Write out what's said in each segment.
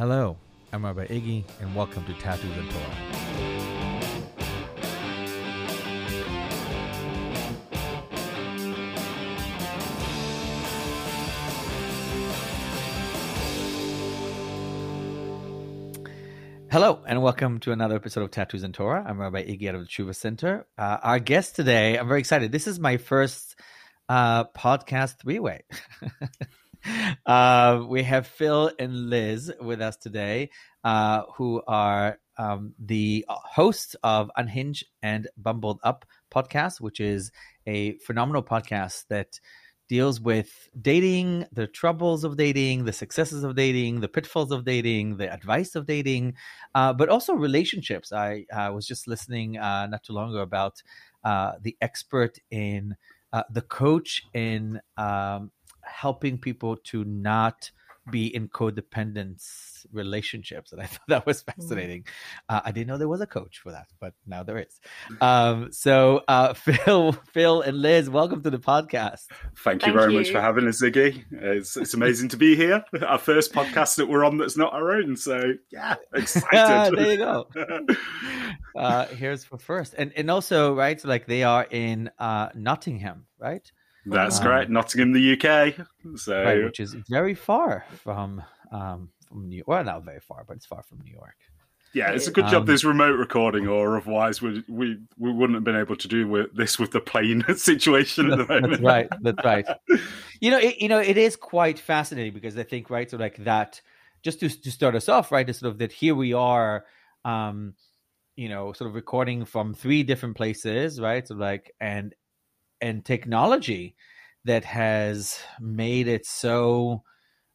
Hello, I'm Rabbi Iggy, and welcome to Tattoos and Torah. Hello, and welcome to another episode of Tattoos and Torah. I'm Rabbi Iggy out of the Tshuva Center. Uh, our guest today, I'm very excited. This is my first uh, podcast three way. uh, we have Phil and Liz with us today, uh, who are um, the hosts of Unhinged and Bumbled Up podcast, which is a phenomenal podcast that deals with dating, the troubles of dating, the successes of dating, the pitfalls of dating, the advice of dating, uh, but also relationships. I was just listening uh, not too long ago about uh, the expert in uh, the coach in um, helping people to not be in codependence relationships and i thought that was fascinating uh, i didn't know there was a coach for that but now there is um, so uh, phil phil and liz welcome to the podcast Thank you Thank very you. much for having us, Ziggy. It's, it's amazing to be here. Our first podcast that we're on that's not our own. So, yeah, excited. there you go uh, here's for first and and also right so like they are in uh, nottingham right That's Um, correct. Nottingham, the UK. So, right which is very far from um from new well not very far but it's far from new york yeah, it's a good job Um, there's remote recording, or otherwise we, we, we wouldn't have been able to do with this with the plane situation at the moment. that's right. That's right. You know, it, you know, it is quite fascinating because I think, right, so like that, just to to start us off, right, is sort of that here we are, um, you know, sort of recording from three different places, right, so like and and technology that has made it so.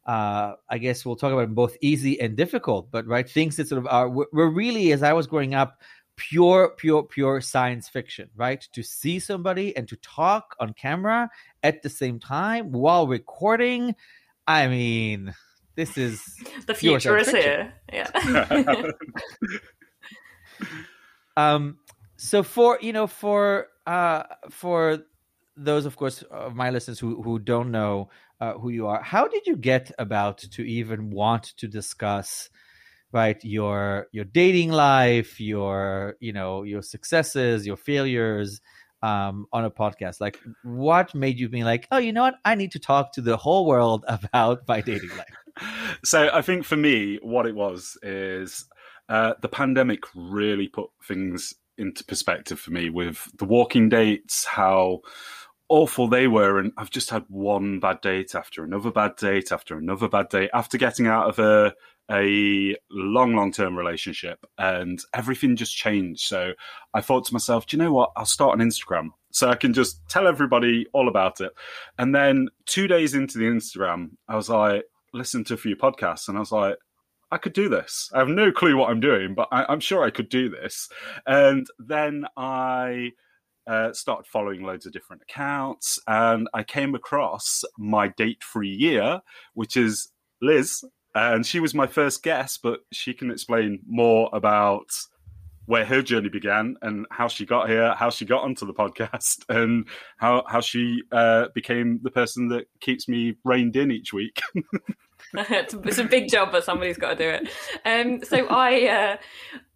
Uh, I guess we'll talk about both easy and difficult, but right things that sort of are we're, really as I was growing up, pure, pure, pure science fiction, right? To see somebody and to talk on camera at the same time while recording. I mean, this is The future is here. Yeah. um so for you know for uh for those of course of my listeners who who don't know uh, who you are how did you get about to even want to discuss right your your dating life your you know your successes your failures um on a podcast? Like what made you be like oh you know what? I need to talk to the whole world about my dating life. So I think for me, what it was is uh, the pandemic really put things into perspective for me with the walking dates, how awful they were. And I've just had one bad date after another bad date after another bad date after getting out of a a long, long term relationship and everything just changed. So I thought to myself, do you know what? I'll start an Instagram so I can just tell everybody all about it. And then two days into the Instagram, I was like, listen to a few podcasts and I was like, I could do this. I have no clue what I'm doing, but I, I'm sure I could do this. And then I uh, started following loads of different accounts and I came across my date free year, which is Liz. And she was my first guest, but she can explain more about where her journey began and how she got here, how she got onto the podcast, and how how she uh, became the person that keeps me reined in each week. it's, a, it's a big job, but somebody's got to do it. Um, so I uh,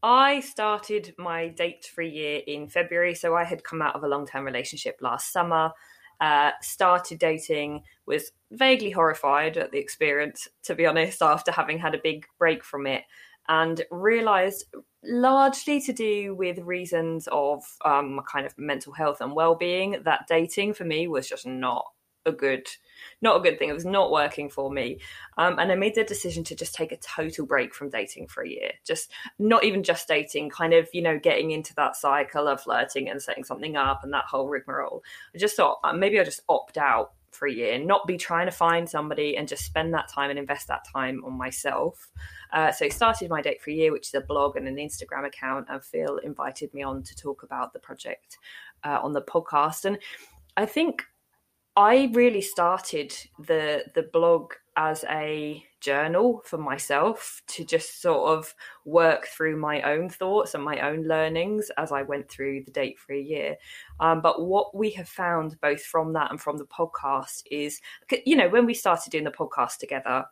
I started my date free year in February. So I had come out of a long term relationship last summer. Uh, started dating, was vaguely horrified at the experience, to be honest, after having had a big break from it, and realised largely to do with reasons of um, kind of mental health and well-being that dating for me was just not a good not a good thing. It was not working for me. Um, and i made the decision to just take a total break from dating for a year. Just not even just dating kind of you know getting into that cycle of flirting and setting something up and that whole rigmarole. I just thought uh, maybe i'll just opt out for a year not be trying to find somebody and just spend that time and invest that time on myself. Uh, so I started my date for a year which is a blog and an instagram account and phil invited me on to talk about the project uh, on the podcast. And i think I really started the the blog as a journal for myself to just sort of work through my own thoughts and my own learnings as I went through the date free year. Um, but what we have found both from that and from the podcast is, you know, when we started doing the podcast together,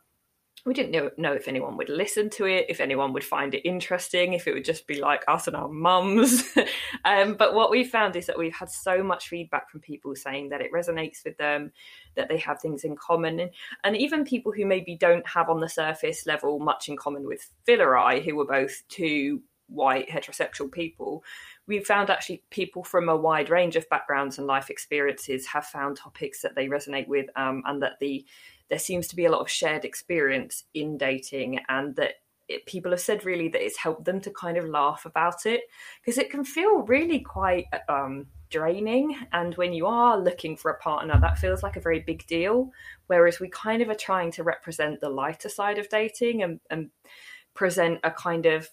we didn't know, know if anyone would listen to it, if anyone would find it interesting, if it would just be like us and our mums. um, but what we found is that we've had so much feedback from people saying that it resonates with them, that they have things in common, and, and even people who maybe don't have on the surface level much in common with Phil who were both two white heterosexual people. We've found actually people from a wide range of backgrounds and life experiences have found topics that they resonate with, um, and that the there seems to be a lot of shared experience in dating and that it, people have said really that it's helped them to kind of laugh about it because it can feel really quite um, draining. And when you are looking for a partner that feels like a very big deal. Whereas we kind of are trying to represent the lighter side of dating and, and present a kind of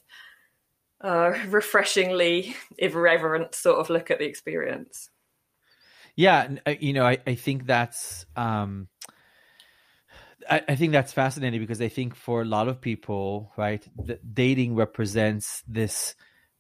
uh, refreshingly irreverent sort of look at the experience. Yeah uh, you know i, I think that's um I, I think that's fascinating because I think for a lot of people, right, dating represents this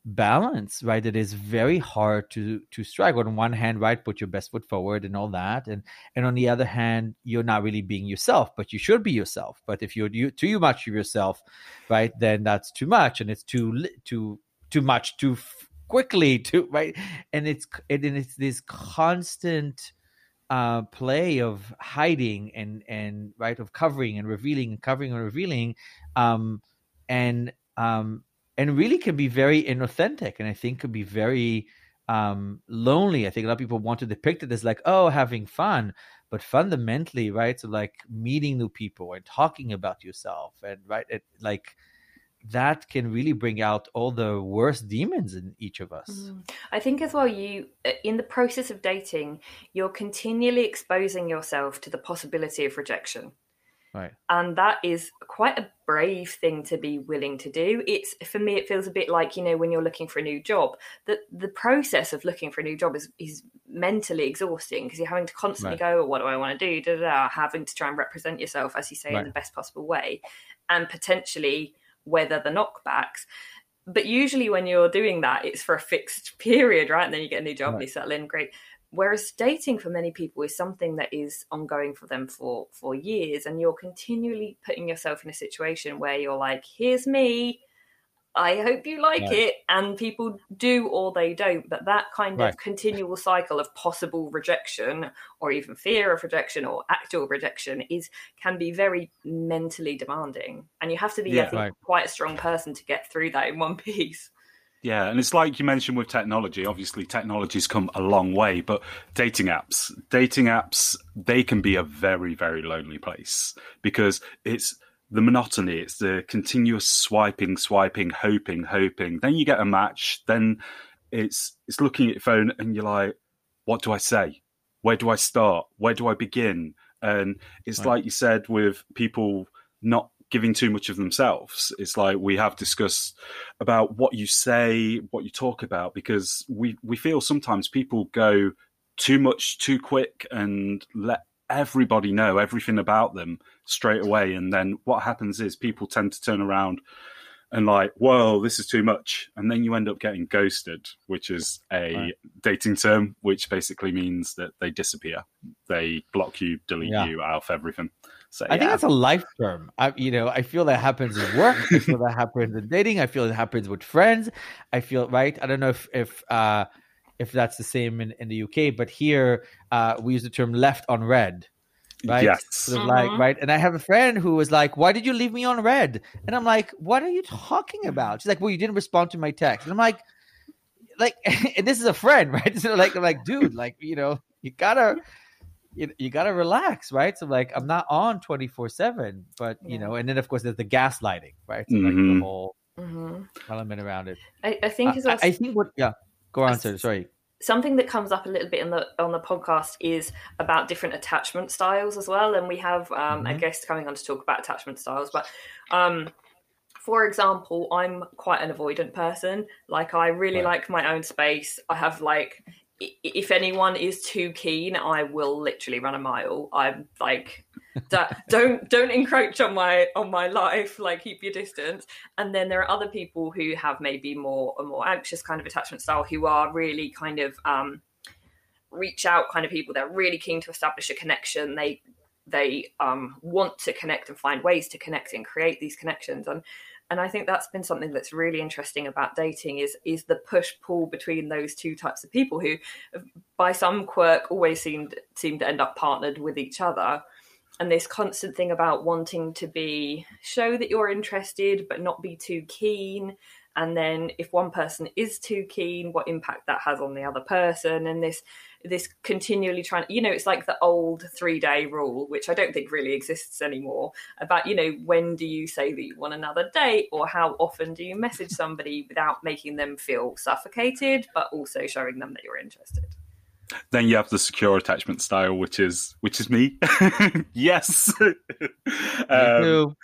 balance right it is very hard to to strike. On one hand right put your best foot forward and all that and and on the other hand you're not really being yourself but you should be yourself. But if you're you, too much of yourself right then that's too much and it's too too too much too quickly too right? And it's and it's this constant uh, play of hiding and and right of covering and revealing and covering and revealing, um, and um, and really can be very inauthentic, and I think could be very um, lonely. I think a lot of people want to depict it as like oh having fun, but fundamentally, right? So like meeting new people and talking about yourself, and right, it, like that can really bring out all the worst demons in each of us. Mm. I think as well, you uh, in the process of dating, you're continually exposing yourself to the possibility of rejection. Right. And that is quite a brave thing to be willing to do. It's for me, it feels a bit like, you know, when you're looking for a new job, that the process of looking for a new job is, is mentally exhausting because you're having to constantly right. go, what do I want to do? Da, da, da, having to try and represent yourself, as you say, right. in the best possible way. And potentially weather the knockbacks. But usually, when you're doing that, it's for a fixed period, right? And then you get a new job right. and you settle in, great. Whereas dating for many people is something that is ongoing for them for for years, and you're continually putting yourself in a situation where you're like, "Here's me, I hope you like right. it. And people do or they don't. But that kind right. of continual cycle of possible rejection or even fear of rejection or actual rejection is can be very mentally demanding. And you have to be, yeah, I think, right. quite a strong person to get through that in one piece. Yeah, and it's like you mentioned with technology. Obviously, technology's come a long way, but dating apps, dating apps, they can be a very, very lonely place because it's the monotony. It's the continuous swiping, swiping, hoping, hoping. Then you get a match. Then it's it's looking at your phone and you're like, what do I say? Where do I start? Where do I begin? And it's right. like you said with people not giving too much of themselves. It's like we have discussed about what you say, what you talk about, because we we feel sometimes people go too much too quick and let everybody know everything about them straight away. And then what happens is people tend to turn around and like, whoa, this is too much. And then you end up getting ghosted, which is a right. dating term, which basically means that they disappear. They block you, delete yeah. you out of everything. So I yeah. think that's a life term. I, you know, I feel that happens in work. I feel that happens in dating. I feel it happens with friends. I feel right. I don't know if if uh, if that's the same in, in the UK, but here uh, we use the term left on red. right? Yes. Sort of like, mm-hmm. right. And I have a friend who was like, Why did you leave me on red?" And I'm like, What are you talking about? She's like, Well, you didn't respond to my text. And I'm like, like, and this is a friend, right? So like, I'm like, dude, like, you know, you gotta, you, you gotta relax, right? So like, I'm not on 24 seven, but you know, and then of course there's the gaslighting, right? So, like the mm-hmm. whole mm-hmm. element around it. I, I think uh, I, I, think what, yeah, go on, sir. Sorry something that comes up a little bit in the on the podcast is about different attachment styles as well and we have um, mm-hmm. a guest coming on to talk about attachment styles but um, for example i'm quite an avoidant person like i really right. like my own space i have like if anyone is too keen i will literally run a mile i'm like don't don't encroach on my on my life like keep your distance. And then there are other people who have maybe more a more anxious kind of attachment style who are really kind of um reach out kind of people. They're really keen to establish a connection. They they um, want to connect and find ways to connect and create these connections. And and I think that's been something that's really interesting about dating is is the push pull between those two types of people who, by some quirk, always seemed seem to end up partnered with each other, and this constant thing about wanting to be show that you're interested but not be too keen, and then if one person is too keen, what impact that has on the other person, and this this continually trying you know it's like the old three day rule which i don't think really exists anymore about you know when do you say that you want another date or how often do you message somebody without making them feel suffocated but also showing them that you're interested then you have the secure attachment style which is which is me yes um,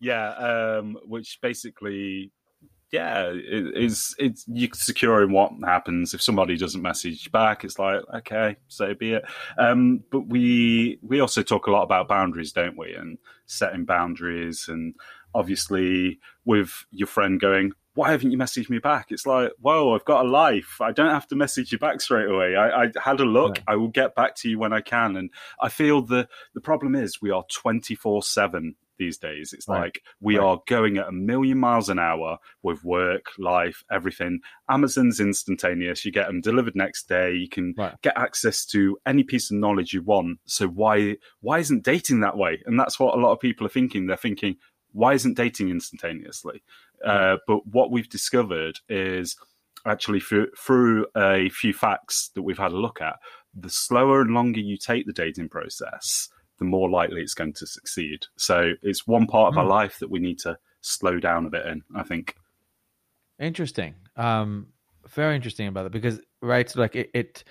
yeah um, which basically yeah, it, it's it's you securing what happens if somebody doesn't message back. It's like okay, so be it. Um, but we we also talk a lot about boundaries, don't we? And setting boundaries, and obviously with your friend going, why haven't you messaged me back? It's like, whoa, I've got a life. I don't have to message you back straight away. I, I had a look. Right. I will get back to you when I can. And I feel the the problem is we are twenty four seven these days. It's right. like we right. are going at a million miles an hour with work, life, everything. Amazon's instantaneous. You get them delivered next day. You can right. get access to any piece of knowledge you want. So why why isn't dating that way? And that's what a lot of people are thinking. They're thinking, why isn't dating instantaneously? Uh, but what we've discovered is actually through, through a few facts that we've had a look at, the slower and longer you take the dating process, the more likely it's going to succeed. So it's one part of mm. our hmm. life that we need to slow down a bit in, I think. Interesting. Um, very interesting about it because, right, so like it, it,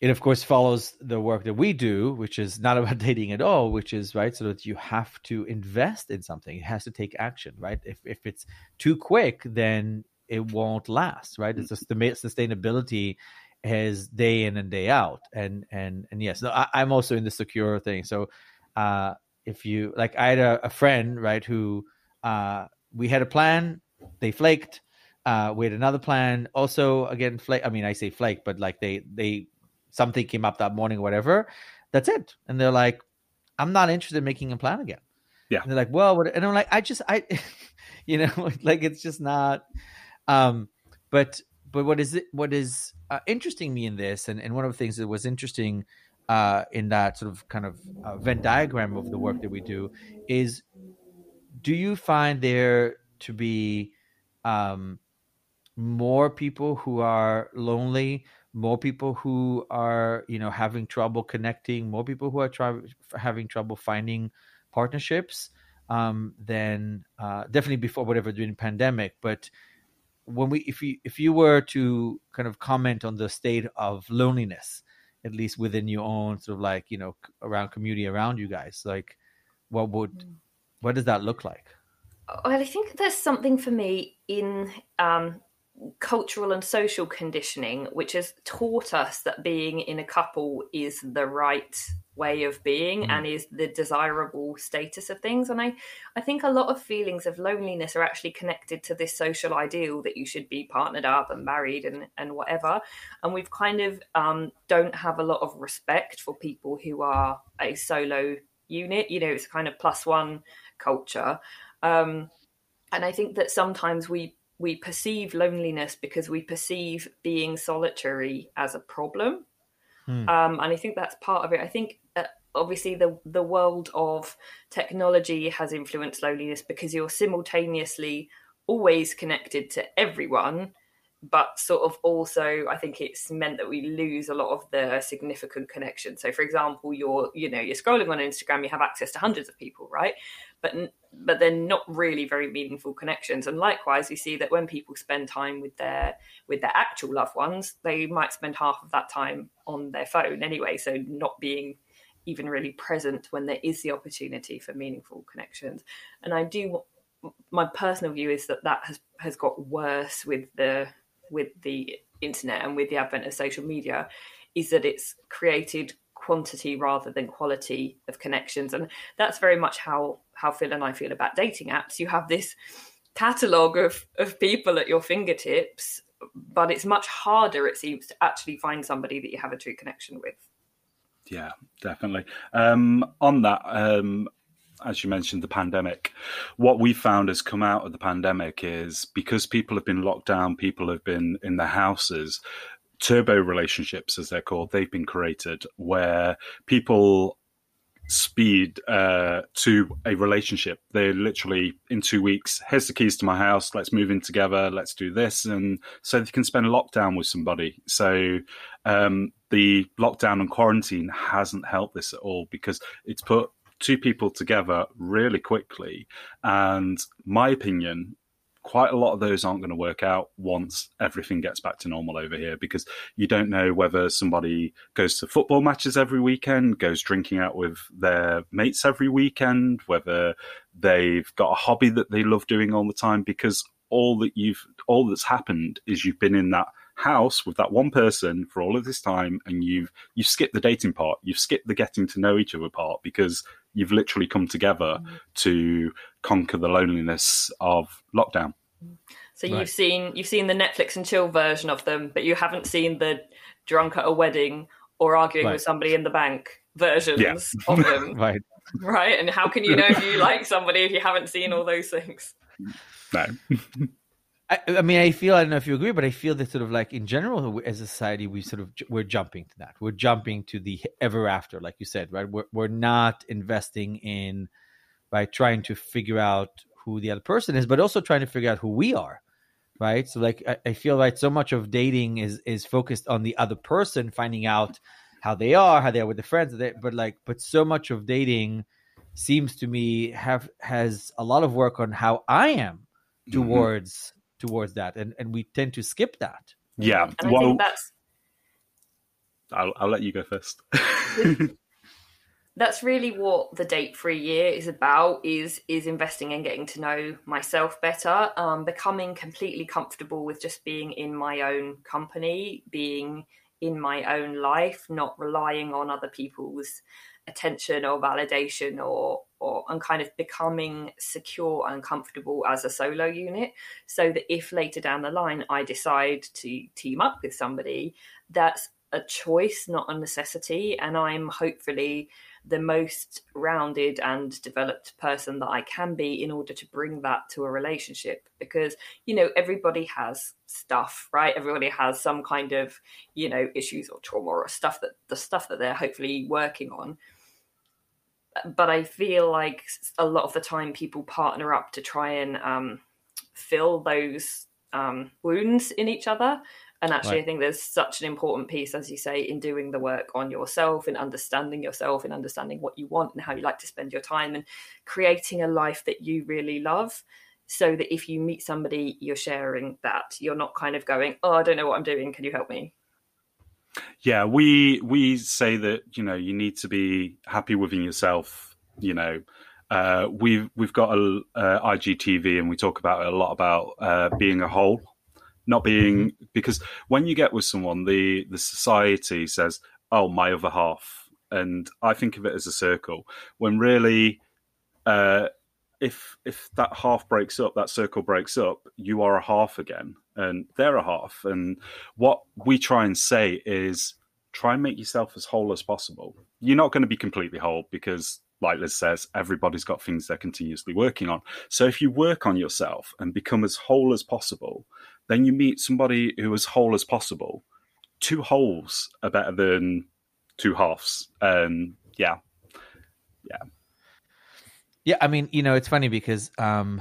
it of course follows the work that we do, which is not about dating at all, which is right, so that you have to invest in something. It has to take action, right? If if it's too quick, then it won't last, right? It's just the sustainability his day in and day out and and and yes no, I, am also in the secure thing so uh if you like i had a, a friend right who uh we had a plan they flaked uh we had another plan also again flake i mean i say flake but like they they something came up that morning or whatever that's it and they're like i'm not interested in making a plan again yeah and they're like well what? and i'm like i just i you know like it's just not um but but what is it what is uh, interesting me in this, and, and one of the things that was interesting uh, in that sort of kind of uh, Venn diagram of the work that we do is do you find there to be um, more people who are lonely, more people who are you know having trouble connecting, more people who are having trouble finding partnerships um, than uh, definitely before whatever during pandemic, but when we if you if you were to kind of comment on the state of loneliness at least within your own sort of like you know around community around you guys like what would mm. what does that look like well i think there's something for me in um cultural and social conditioning which has taught us that being in a couple is the right way of being mm. and is the desirable status of things. And i i think a lot of feelings of loneliness are actually connected to this social ideal that you should be partnered up and married and and whatever. And we've kind of um, don't have a lot of respect for people who are a solo unit you know it's kind of plus one culture. Um, and i think that sometimes we we perceive loneliness because we perceive being solitary as a problem Hmm. Um, and I think that's part of it. I think uh, obviously the the world of technology has influenced loneliness because you're simultaneously always connected to everyone but sort of also i think it's meant that we lose a lot of the significant connection so for example you're you know you're scrolling on instagram you have access to hundreds of people right but but they're not really very meaningful connections. And likewise we see that when people spend time with their with their actual loved ones they might spend half of that time on their phone anyway. So not being even really present when there is the opportunity for meaningful connections. And i do my personal view is that that has has got worse with the with the internet and with the advent of social media is that it's created quantity rather than quality of connections. And that's very much how how phil and i feel about dating apps. You have this catalogue of of people at your fingertips but it's much harder it seems to actually find somebody that you have a true connection with. Yeah, definitely. Um, on that, um, as you mentioned, the pandemic, what we found has come out of the pandemic is because people have been locked down, people have been in their houses, turbo relationships, as they're called, they've been created where people speed uh, to a relationship. They're literally in two weeks. Here's the keys to my house. Let's move in together. Let's do this, and so they can spend a lockdown with somebody. So um, the lockdown and quarantine hasn't helped this at all because it's put two people together really quickly. And my opinion quite a lot of those aren't going to work out once everything gets back to normal over here because you don't know whether somebody goes to football matches every weekend, goes drinking out with their mates every weekend, whether they've got a hobby that they love doing all the time because all that you've all that's happened is you've been in that house with that one person for all of this time and you've you've skipped the dating part you've skipped the getting to know each other part because you've literally come together mm-hmm. to conquer the loneliness of lockdown so right. you've seen you've seen the netflix and chill version of them but you haven't seen the drunk at a wedding or arguing right. with somebody in the bank versions yeah. of them right right and how can you know if you like somebody if you haven't seen all those things no I, I, mean, I feel I don't know if you agree, but I feel that sort of like in general, as a society, we sort of we're jumping to that. We're jumping to the ever after, like you said, right? We're we're not investing in by trying to figure out who the other person is, but also trying to figure out who we are, right? So like I, I feel like so much of dating is is focused on the other person, finding out how they are, how they are with the friends, but like but so much of dating seems to me have has a lot of work on how I am mm-hmm. towards towards that, and and we tend to skip that. Yeah, and well, that's. I'll I'll let you go first. that's really what the date free year is about is is investing in getting to know myself better um, becoming completely comfortable with just being in my own company being in my own life not relying on other people's attention or validation or or and kind of becoming secure and comfortable as a solo unit. So that if later down the line I decide to team up with somebody that's a choice not a necessity. And I'm hopefully the most rounded and developed person that I can be in order to bring that to a relationship. Because you know everybody has stuff right? Everybody has some kind of you know issues or trauma or stuff that the stuff that they're hopefully working on but I feel like a lot of the time people partner up to try and um, fill those um, wounds in each other. And actually, right. I think there's such an important piece, as you say, in doing the work on yourself, in understanding yourself, in understanding what you want and how you like to spend your time, and creating a life that you really love. So that if you meet somebody, you're sharing that. You're not kind of going, "Oh, I don't know what I'm doing. Can you help me?" Yeah, we we say that you know you need to be happy within yourself. You know, uh, we've we've got a, a, IGTV and we talk about a lot about uh, being a whole, not being mm-hmm. because when you get with someone, the the society says, "Oh, my other half," and I think of it as a circle when really. Uh, if if that half breaks up, that circle breaks up, you are a half again, and they're a half. And what we try and say is try and make yourself as whole as possible. You're not going to be completely whole because, like Liz says, everybody's got things they're continuously working on. So if you work on yourself and become as whole as possible, then you meet somebody who is whole as possible. Two wholes are better than two halves. And yeah, yeah. Yeah, I mean, you know, it's funny because um,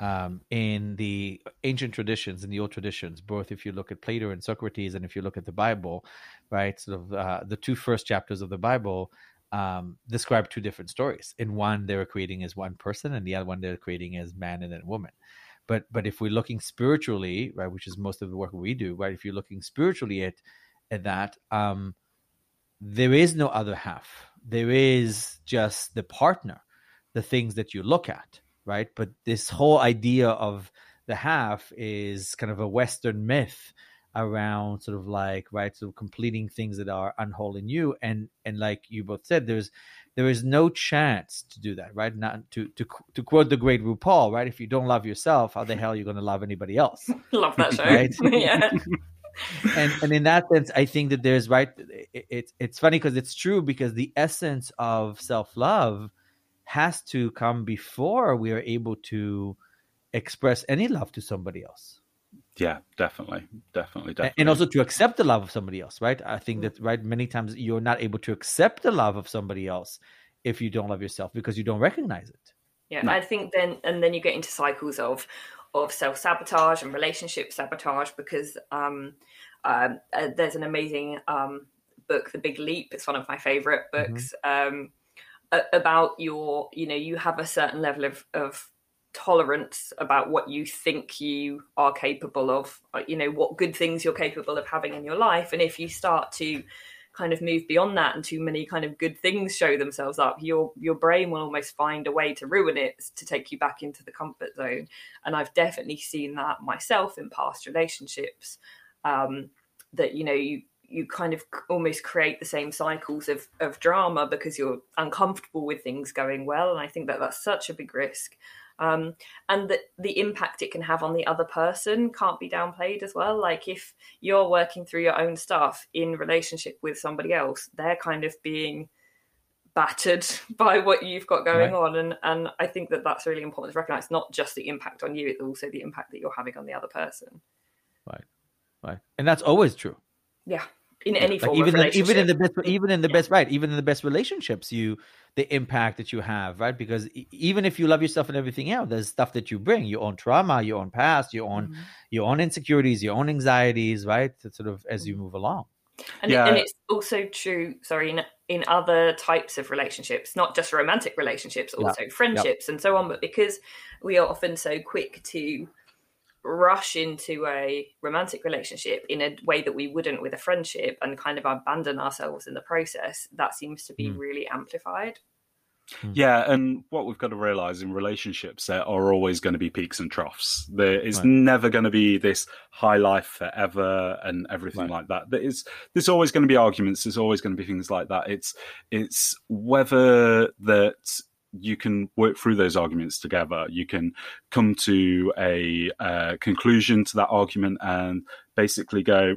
um, in the ancient traditions, in the old traditions, both if you look at Plato and Socrates, and if you look at the Bible, right, sort of uh, the two first chapters of the Bible um, describe two different stories. In one, they were creating as one person, and the other one they're creating as man and then woman. But but if we're looking spiritually, right, which is most of the work we do, right, if you're looking spiritually at at that, um, there is no other half. There is just the partner the things that you look at, right? But this whole idea of the half is kind of a Western myth around sort of like right sort of completing things that are unwhole in you and and like you both said there's there is no chance to do that right not to to to quote the great RuPaul right if you don't love yourself how the hell are you going to love anybody else love that show right? yeah and and in that sense, I think that there's right. It, it it's funny because it's true because the essence of self love has to come before we are able to express any love to somebody else. Yeah, definitely, definitely, definitely, and also to accept the love of somebody else. Right? I think that right many times you're not able to accept the love of somebody else if you don't love yourself because you don't recognize it. Yeah, no. I think then and then you get into cycles of of self sabotage and relationship sabotage because um, um, uh, there's an amazing um, book, The Big Leap. It's one of my favorite mm-hmm. books mm-hmm. About your, you know, you have a certain level of, of tolerance about what you think you are capable of, uh, you know, what good things you're capable of having in your life. And if you start to kind of move beyond that and too many kind of good things show themselves up your your brain will almost find a way to ruin it to take you back into the comfort zone and i've definitely seen that myself in past relationships um, that you know you you kind of almost create the same cycles of, of drama because you're uncomfortable with things going well and i think that that's such a big risk um, and that the impact it can have on the other person can't be downplayed as well. Like if you're working through your own stuff in relationship with somebody else, they're kind of being battered by what you've got going right. on, and and I think that that's really important to recognize. Not just the impact on you, it's also the impact that you're having on the other person. Right, right, and that's always true. Yeah in any form like even in, even in the best even in the yeah. best right even in the best relationships you the impact that you have right because even if you love yourself and everything else there's stuff that you bring your own trauma your own past your own mm-hmm. your own insecurities your own anxieties right sort of as you mm-hmm. move along and, yeah. and it's also true sorry in, in other types of relationships not just romantic relationships also yeah. friendships and so on but because we are often so quick to rush into a romantic relationship in a way that we wouldn't with a friendship and kind of abandon ourselves in the process, that seems to be mm. really amplified. Hmm. Yeah, and what we've got to realize in relationships, there are always going to be peaks and troughs. There is right. never going to be this high life forever and everything right. like that. There is there's always going to be arguments. There's always going to be things like that. It's it's whether that you can work through those arguments together. You can come to a uh, conclusion to that argument and basically go,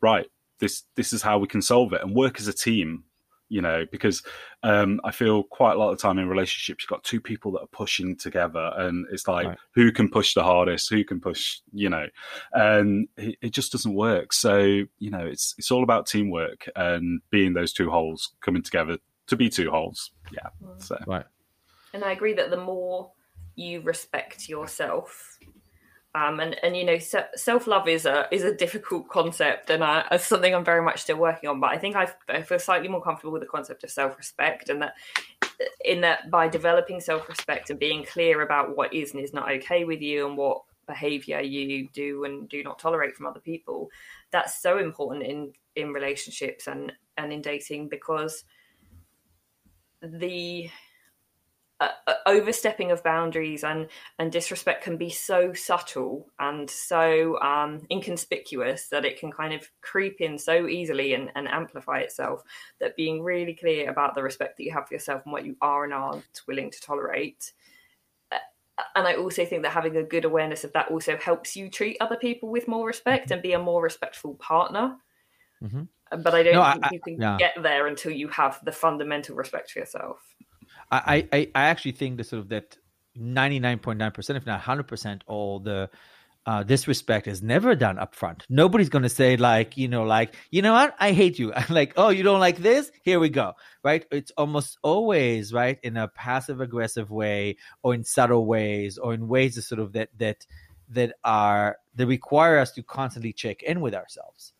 right, this this is how we can solve it and work as a team. You know, because um, I feel quite a lot of time in relationships, you've got two people that are pushing together, and it's like right. who can push the hardest, who can push, you know, and it, it just doesn't work. So you know, it's it's all about teamwork and being those two wholes coming together to be two wholes. Yeah. So. Right. And I agree that the more you respect yourself, um, and and you know, self love is a is a difficult concept, and it's something I'm very much still working on. But I think I've, I feel slightly more comfortable with the concept of self respect, and that in that by developing self respect and being clear about what is and is not okay with you, and what behavior you do and do not tolerate from other people, that's so important in in relationships and and in dating because the uh, overstepping of boundaries and and disrespect can be so subtle and so um, inconspicuous that it can kind of creep in so easily and, and amplify itself that being really clear about the respect that you have for yourself and what you are and aren't willing to tolerate uh, and I also think that having a good awareness of that also helps you treat other people with more respect mm-hmm. and be a more respectful partner. Mm-hmm. But I don't no, think I, you can yeah. get there until you have the fundamental respect for yourself. I, I, I actually think that sort of that 99.9%, if not 100%, all the uh, disrespect is never done up front. Nobody's going to say like, you know, like, you know what? I hate you. I'm like, oh, you don't like this? Here we go. Right. It's almost always right in a passive aggressive way or in subtle ways or in ways that sort of that, that, that are, that require us to constantly check in with ourselves.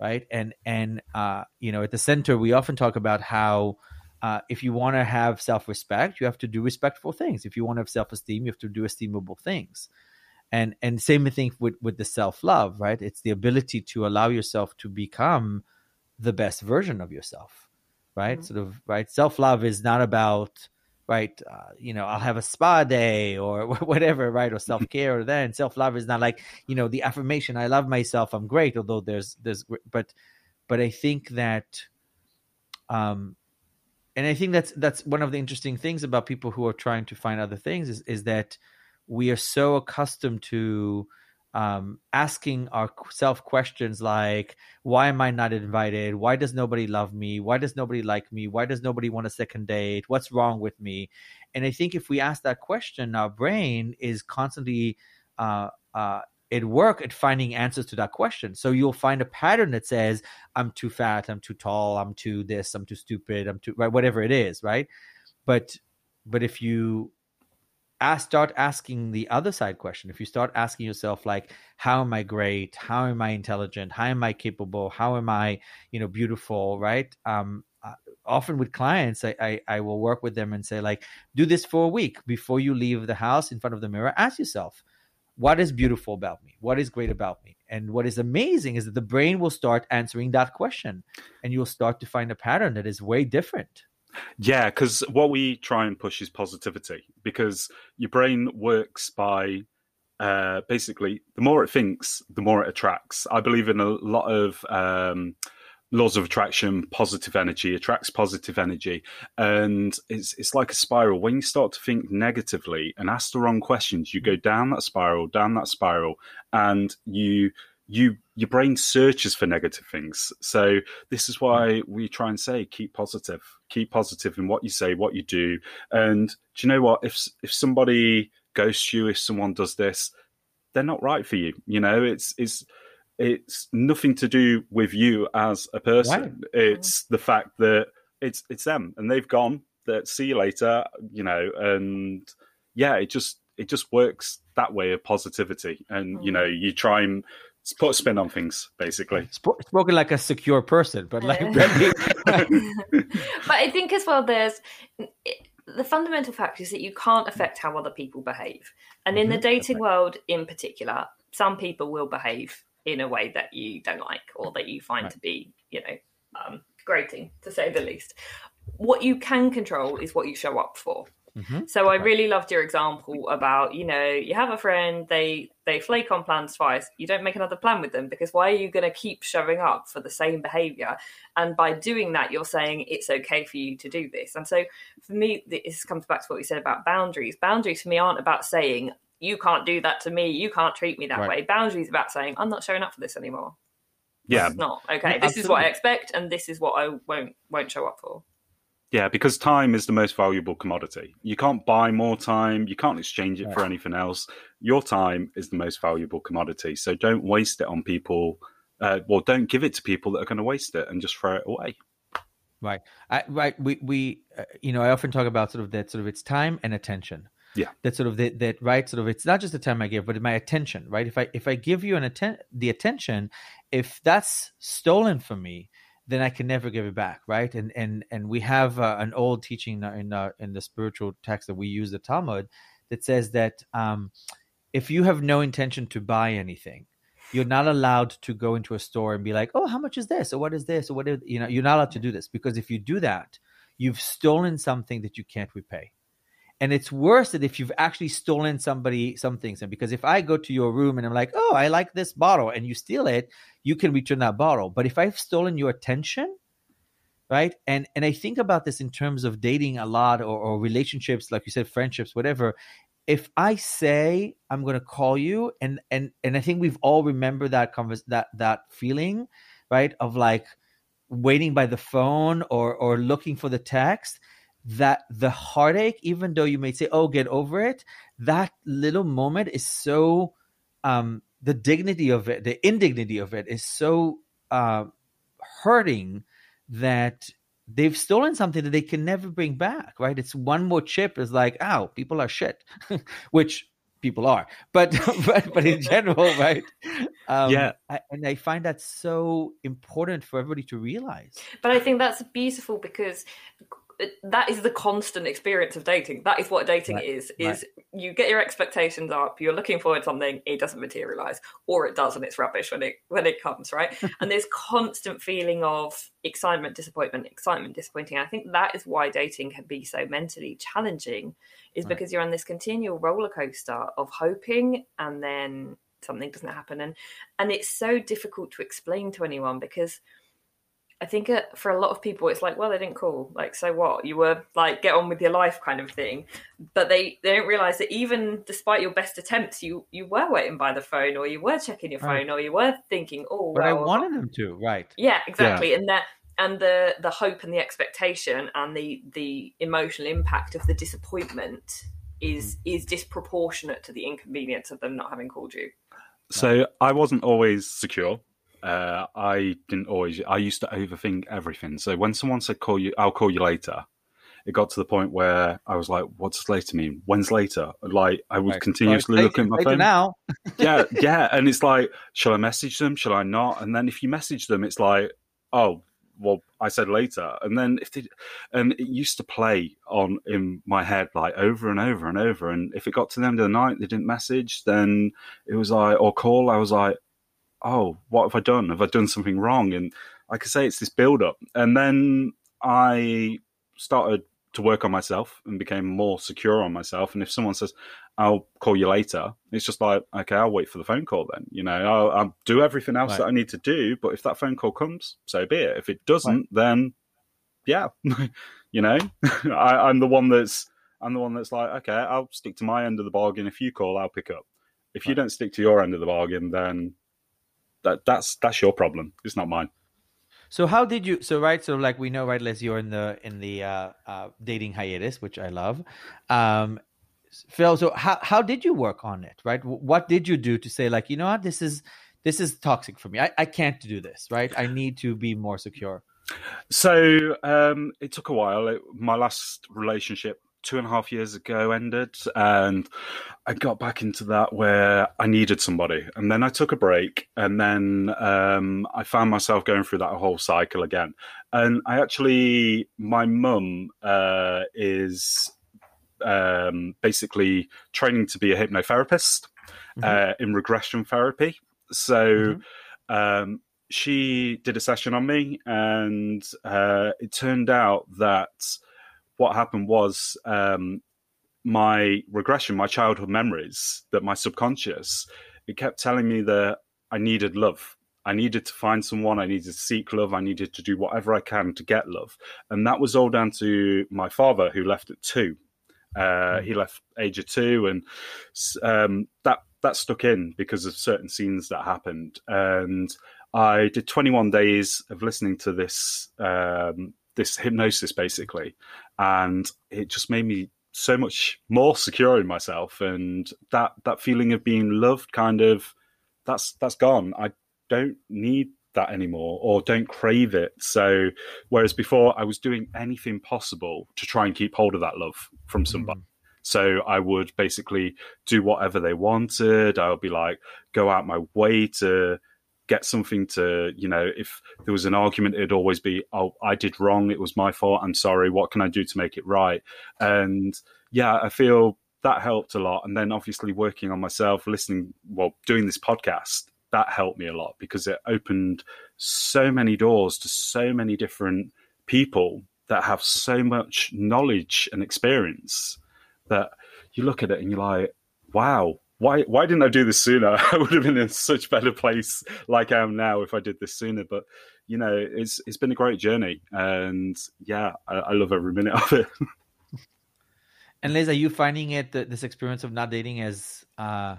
Right. And, and, uh, you know, at the center, we often talk about how, uh, if you want to have self respect, you have to do respectful things. If you want to have self esteem, you have to do esteemable things. And and same thing with with the self love, right? It's the ability to allow yourself to become the best version of yourself, right? Mm-hmm. Sort of right. Self love is not about right uh, you know i'll have a spa day or whatever right or self-care or then self-love is not like you know the affirmation i love myself i'm great although there's there's but but i think that um and I think that's that's one of the interesting things about people who are trying to find other things is is that we are so accustomed to um, asking ourselves questions like, why am I not invited? Why does nobody love me? Why does nobody like me? Why does nobody want a second date? What's wrong with me? And I think if we ask that question, our brain is constantly uh, uh, at work at finding answers to that question. So you'll find a pattern that says, I'm too fat, I'm too tall, I'm too this, I'm too stupid, I'm too right, whatever it is, right? But but if you ask, start asking the other side question, if you start asking yourself like, how am I great? How am I intelligent? How am I capable? How am I, you know, beautiful? Right? Um, uh, often with clients, I, I, I will work with them and say like, do this for a week before you leave the house in front of the mirror. Ask yourself, what is beautiful about me? What is great about me? And what is amazing is that the brain will start answering that question, and you will start to find a pattern that is way different. Yeah, because what we try and push is positivity because your brain works by uh, basically the more it thinks, the more it attracts. I believe in a lot of um, laws of attraction. Positive energy attracts positive energy, and it's it's like a spiral. When you start to think negatively and ask the wrong questions, you go mm. down that spiral, down that spiral, and you you your brain searches for negative things. So this is why mm. we try and say keep positive, keep positive in what you say, what you do. And do you know what? If if somebody ghosts you, if someone does this, they're not right for you. You know, it's it's it's nothing to do with you as a person. Right. It's the fact that it's it's them and they've gone. That see you later. You know, and yeah, it just it just works that way of positivity and you know you try and put a spin on things, basically. Spoken like a secure person, but like. but I think as well, there's the fundamental fact is that you can't affect how other people behave, and in the mm-hmm. dating world, in particular, some people will behave in a way that you don't like or that you find right. to be, you know, um, grating to say the least. What you can control is what you show up for. Mm-hmm. So I really loved your example about you know you have a friend they they flake on plans twice you don't make another plan with them because why are you going to keep showing up for the same behavior and by doing that you're saying it's okay for you to do this and so for me this comes back to what we said about boundaries boundaries for me aren't about saying you can't do that to me you can't treat me that right. way boundaries about saying I'm not showing up for this anymore yeah this not okay this is what I expect and this is what I won't won't show up for yeah, because time is the most valuable commodity. You can't buy more time. You can't exchange it for anything else. Your time is the most valuable commodity. So don't waste it on people. Uh, well, don't give it to people that are going to waste it and just throw it away. Right. I, right. We, we uh, you know, I often talk about sort of that sort of it's time and attention. Yeah. That sort of that, that right sort of it's not just the time I give, but my attention, right? If I if I give you an atten- the attention, if that's stolen from me, then I can never give it back, right? And and and we have uh, an old teaching in uh, in the spiritual text that we use, the Talmud, that says that um, if you have no intention to buy anything, you're not allowed to go into a store and be like, "Oh, how much is this? Or what is this? Or what is you know?" You're not allowed to do this because if you do that, you've stolen something that you can't repay and it's worse than if you've actually stolen somebody something so because if i go to your room and i'm like oh i like this bottle and you steal it you can return that bottle. But if i've stolen your attention right? And and i think about this in terms of dating a lot or, or relationships like you said friendships whatever. If i say i'm going to call you and and and i think we've all remember that convers that that feeling right? Of like waiting by the phone or or looking for the text that the heartache, even though you may say, "Oh, get over it," that little moment is so um, the dignity of it, the indignity of it, is so uh, hurting that they've stolen something that they can never bring back. Right? It's one more chip. Is like, "Ow, people are shit," which people are, but but but in general, right? Um, yeah, I, and I find that so important for everybody to realize. But I think that's beautiful because that is the constant experience of dating. That is what dating right. is. Is right. you get your expectations up, you're looking forward to something, it doesn't materialize, or it does and it's rubbish when it when it comes, right? and there's constant feeling of excitement, disappointment, excitement, disappointing. I think that is why dating can be so mentally challenging, is right. because you're on this continual roller coaster of hoping and then something doesn't happen. And and it's so difficult to explain to anyone because I think uh, for a lot of people, it's like, well, they didn't call. Like, so what? You were like, get on with your life, kind of thing. But they they don't realize that even despite your best attempts, you you were waiting by the phone, or you were checking your phone, Right. or you were thinking, oh, But I wanted them to, right? yeah, exactly. And that and the the hope and the expectation and the the emotional impact of the disappointment is is disproportionate to the inconvenience of them not having called you. So I wasn't always secure. Uh, I didn't always. I used to overthink everything. So when someone said "call you," I'll call you later. It got to the point where I was like, "What does later mean? When's later?" Like I would Right. continuously look at my phone. now. yeah, yeah, and it's like, shall I message them? Shall I not? And then if you message them, it's like, oh, well, I said later. And then if they, and it used to play on in my head like over and over and over. And if it got to the end of the night, they didn't message, then it was like, or call, I was like, oh, what have I done? Have I done something wrong? And like I say, it's this build up. And then I started to work on myself and became more secure on myself. And if someone says, I'll call you later, it's just like, okay, I'll wait for the phone call then. You know, I'll, I'll do everything else Right. that I need to do. But if that phone call comes, so be it. If it doesn't, then yeah, you know, I, I'm the one that's, I'm the one that's like, okay, I'll stick to my end of the bargain. If you call, I'll pick up. If you don't stick to your end of the bargain, then that that's that's your problem. It's not mine. So how did you? So right, so like we know, right, Les, you're in the in the uh, uh, dating hiatus, which I love. Um, Phil, so how how did you work on it? Right, what did you do to say like, you know what, this is this is toxic for me. I, I can't do this. Right, I need to be more secure. So um, it took a while. It, my last relationship two and a half years ago ended, and I got back into that where I needed somebody, and then I took a break, and then um, I found myself going through that whole cycle again. And I actually, my mum uh, is um, basically training to be a hypnotherapist uh, in regression therapy. So um, she did a session on me, and uh, it turned out that what happened was um, my regression, my childhood memories, that my subconscious, it kept telling me that I needed love. I needed to find someone. I needed to seek love. I needed to do whatever I can to get love. And that was all down to my father, who left at two. Uh, he left age of two, and um, that that stuck in because of certain scenes that happened. And I did 21 days of listening to this um, this hypnosis, basically, and it just made me so much more secure in myself, and that that feeling of being loved, kind of, that's that's gone. I don't need that anymore or don't crave it so whereas before i was doing anything possible to try and keep hold of that love from hmm. somebody so I would basically do whatever they wanted. I would be like, go out my way to get something to, you know, if there was an argument, it'd always be, oh, I did wrong. It was my fault. I'm sorry. What can I do to make it right? And yeah, I feel that helped a lot. And then obviously working on myself, listening, well, doing this podcast, that helped me a lot because it opened so many doors to so many different people that have so much knowledge and experience that you look at it and you're like, wow, why why didn't I do this sooner? I would have been in such a better place like I am now if I did this sooner. But you know, it's it's been a great journey, and yeah, I, I love every minute of it. And Liz, are you finding it th- this experience of not dating as uh,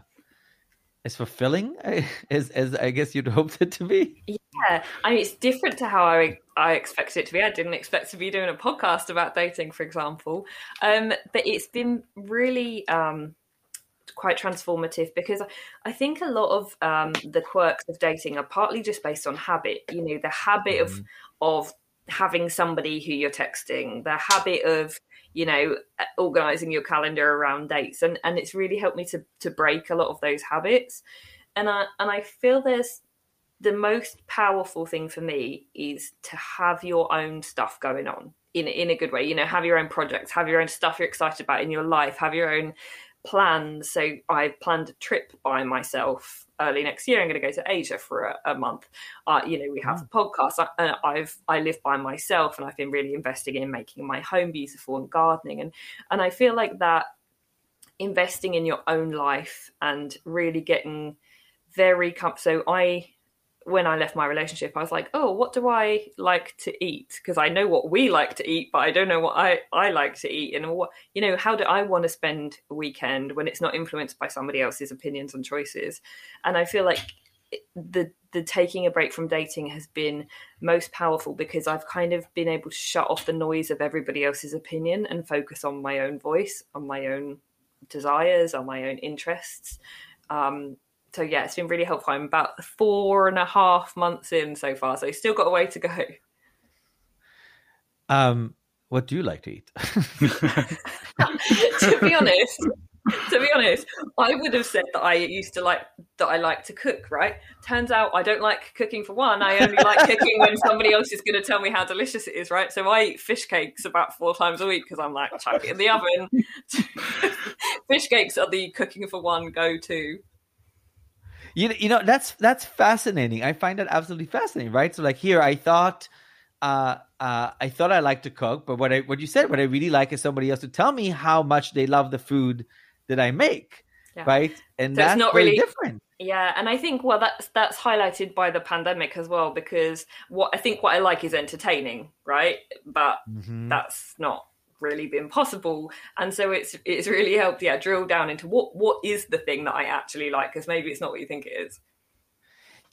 as fulfilling as as I guess you'd hoped it to be? Yeah, I mean, it's different to how I I expected it to be. I didn't expect to be doing a podcast about dating, for example. Um, but it's been really um, quite transformative because I think a lot of um, the quirks of dating are partly just based on habit. You know, the habit of of having somebody who you're texting, the habit of you know organizing your calendar around dates, and and it's really helped me to to break a lot of those habits. And I and I feel there's the most powerful thing for me is to have your own stuff going on in in a good way. You know, have your own projects, have your own stuff you're excited about in your life, have your own plans. So I've planned a trip by myself early next year. I'm going to go to Asia for a, a month. Uh, you know, we have a podcast. I, I've I live by myself, and I've been really investing in making my home beautiful and gardening, and and I feel like that investing in your own life and really getting very comfortable. so I when I left my relationship, I was like, oh, what do I like to eat? Because I know what we like to eat, but I don't know what I, I like to eat. And what, you know, how do I want to spend a weekend when it's not influenced by somebody else's opinions and choices? And I feel like the the taking a break from dating has been most powerful because I've kind of been able to shut off the noise of everybody else's opinion and focus on my own voice, on my own desires, on my own interests. Um, so yeah, it's been really helpful. I'm about four and a half months in so far, so still got a way to go. Um, what do you like to eat? to be honest, to be honest, I would have said that I used to like that I like to cook, right? Turns out I don't like cooking for one. I only like cooking when somebody else is going to tell me how delicious it is, right? So I eat fish cakes about four times a week because I'm like, chuck it in the oven. fish cakes are the cooking for one go to. You, you know that's that's fascinating. I find that absolutely fascinating, right? So like here, I thought uh, uh, I thought I liked to cook, but what I what you said, what I really like is somebody else to tell me how much they love the food that I make, yeah. right? And so that's not really different. Yeah, and I think well that's that's highlighted by the pandemic as well because what I think what I like is entertaining, right? But mm-hmm. that's not really been possible. And so it's it's really helped yeah drill down into what what is the thing that i actually like because maybe it's not what you think it is.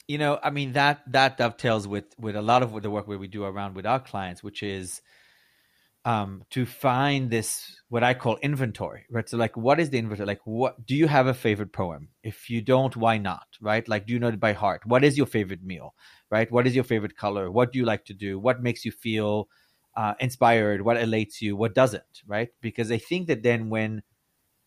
You know i mean that that dovetails with with a lot of the work we do around with our clients which is um to find this what i call inventory right? So like what is the inventory? Like what do you have a favorite poem? If you don't why not right? Like do you know it by heart? What is your favorite meal right? What is your favorite color? What do you like to do? What makes you feel uh, inspired, what elates you, what doesn't, right? Because I think that then when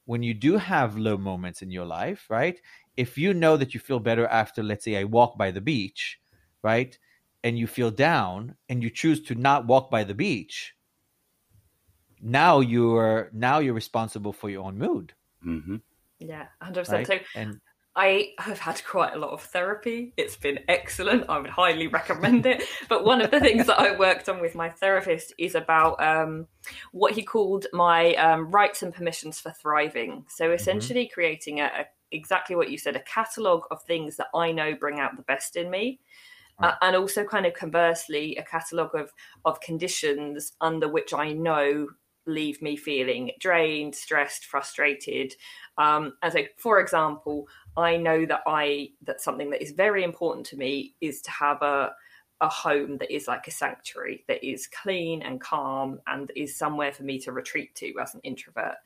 when you do have low moments in your life, right? If you know that you feel better after, let's say, I walk by the beach, right? And you feel down and you choose to not walk by the beach, now you're now you're responsible for your own mood. Mm-hmm. Yeah, hundred right? percent. So and I have had quite a lot of therapy. It's been excellent. I would highly recommend it. But one of the things that I worked on with my therapist is about um, what he called my um, rights and permissions for thriving. So mm-hmm. essentially, mm-hmm. creating a, a, exactly what you said a catalogue of things that I know bring out the best in me. Uh, and also, kind of conversely, a catalogue of, of conditions under which I know leave me feeling drained, stressed, frustrated. Um, and so, for example, I know that I that something that is very important to me is to have a a home that is like a sanctuary that is clean and calm and is somewhere for me to retreat to as an introvert.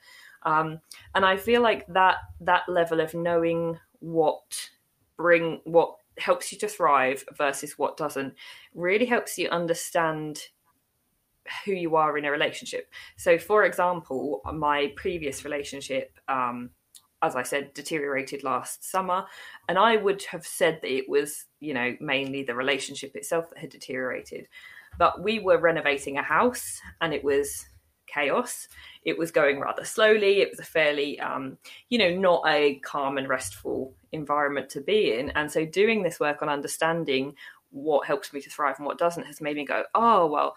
Um, and I feel like that that level of knowing what bring what helps you to thrive versus what doesn't really helps you understand who you are in a relationship. So, for example, my previous relationship, um, as I said, deteriorated last summer. And I would have said that it was, you know, mainly the relationship itself that had deteriorated. But we were renovating a house and it was chaos. It was going rather slowly. It was a fairly, um, you know, not a calm and restful environment to be in. And so doing this work on understanding what helps me to thrive and what doesn't has made me go, oh, well,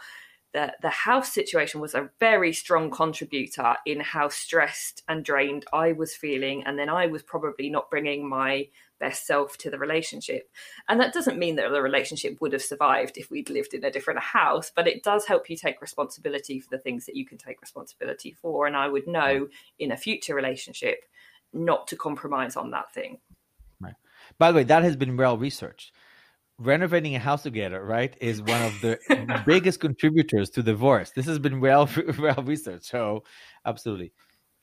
the, the house situation was a very strong contributor in how stressed and drained I was feeling. And then I was probably not bringing my best self to the relationship. And that doesn't mean that the relationship would have survived if we'd lived in a different house, but it does help you take responsibility for the things that you can take responsibility for. And I would know in a future relationship not to compromise on that thing. Right. By the way, that has been well researched renovating a house together, right, is one of the biggest contributors to divorce. This has been well well researched. So, absolutely.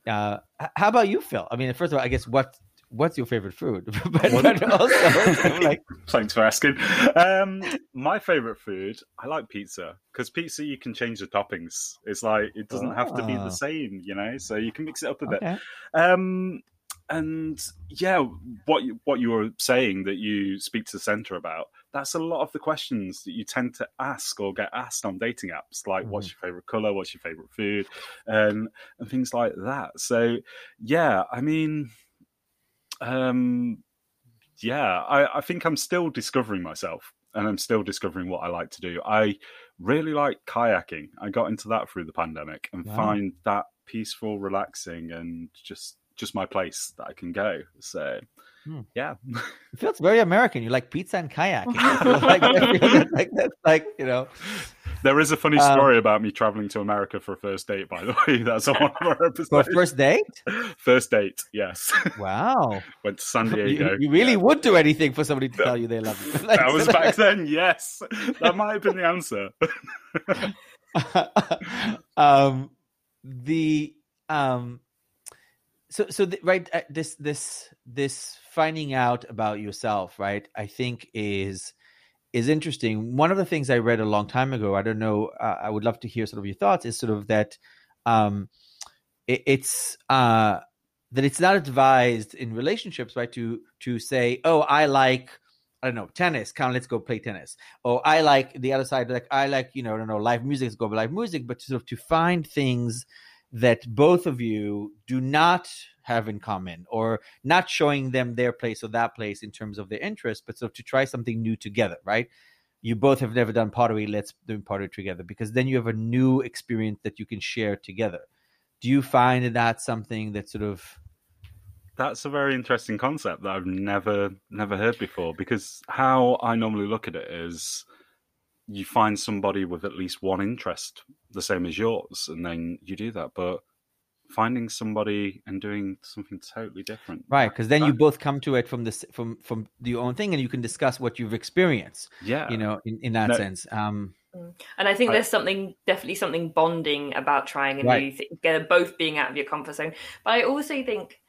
Uh, how about you, Phil? I mean, first of all, I guess what what's your favorite food? but, but also, like, thanks for asking. Um, my favorite food, I like pizza because pizza you can change the toppings. It's like it doesn't oh. have to be the ah. same, you know. So you can mix it up a okay. bit. Um, and yeah, what you, what you were saying that you speak to the center about that's a lot of the questions that you tend to ask or get asked on dating apps, like mm. what's your favorite color, what's your favorite food, um, and things like that. So, yeah, I mean, um, yeah, I, I think I'm still discovering myself and I'm still discovering what I like to do. I really like kayaking. I got into that through the pandemic and wow. find that peaceful, relaxing, and just just my place that I can go. So hmm. yeah, it feels very American. You like pizza and kayaking. like, like, that's like you know. There is a funny um, story um, about me traveling to America for a first date. By the way, that's on one of our episodes. For first date? First date, yes. Wow. Went to San Diego. You, you really yeah. would do anything for somebody to tell you they love you. Like, that was back then. Yes, that might have been the answer. um, the um so so the, right uh, this this this finding out about yourself right i think is is interesting one of the things i read a long time ago i don't know uh, i would love to hear sort of your thoughts is sort of that um it, it's uh that it's not advised in relationships right to to say oh i like I don't know, tennis. Come, let's go play tennis. Or I like the other side, like I like, you know, I don't know, live music. Let's go live music. But sort of to find things that both of you do not have in common or not showing them their place or that place in terms of their interest, but of to try something new together, right? You both have never done pottery, let's do pottery together because then you have a new experience that you can share together. Do you find that that's something that sort of that's a very interesting concept that I've never never heard before because how I normally look at it is you find somebody with at least one interest the same as yours and then you do that but finding somebody and doing something totally different right because then that, you both come to it from this from from your own thing and you can discuss what you've experienced yeah you know in, in that no, sense um mm. and I think I, there's something definitely something bonding about trying a right. new thing, both being out of your comfort zone. But I also think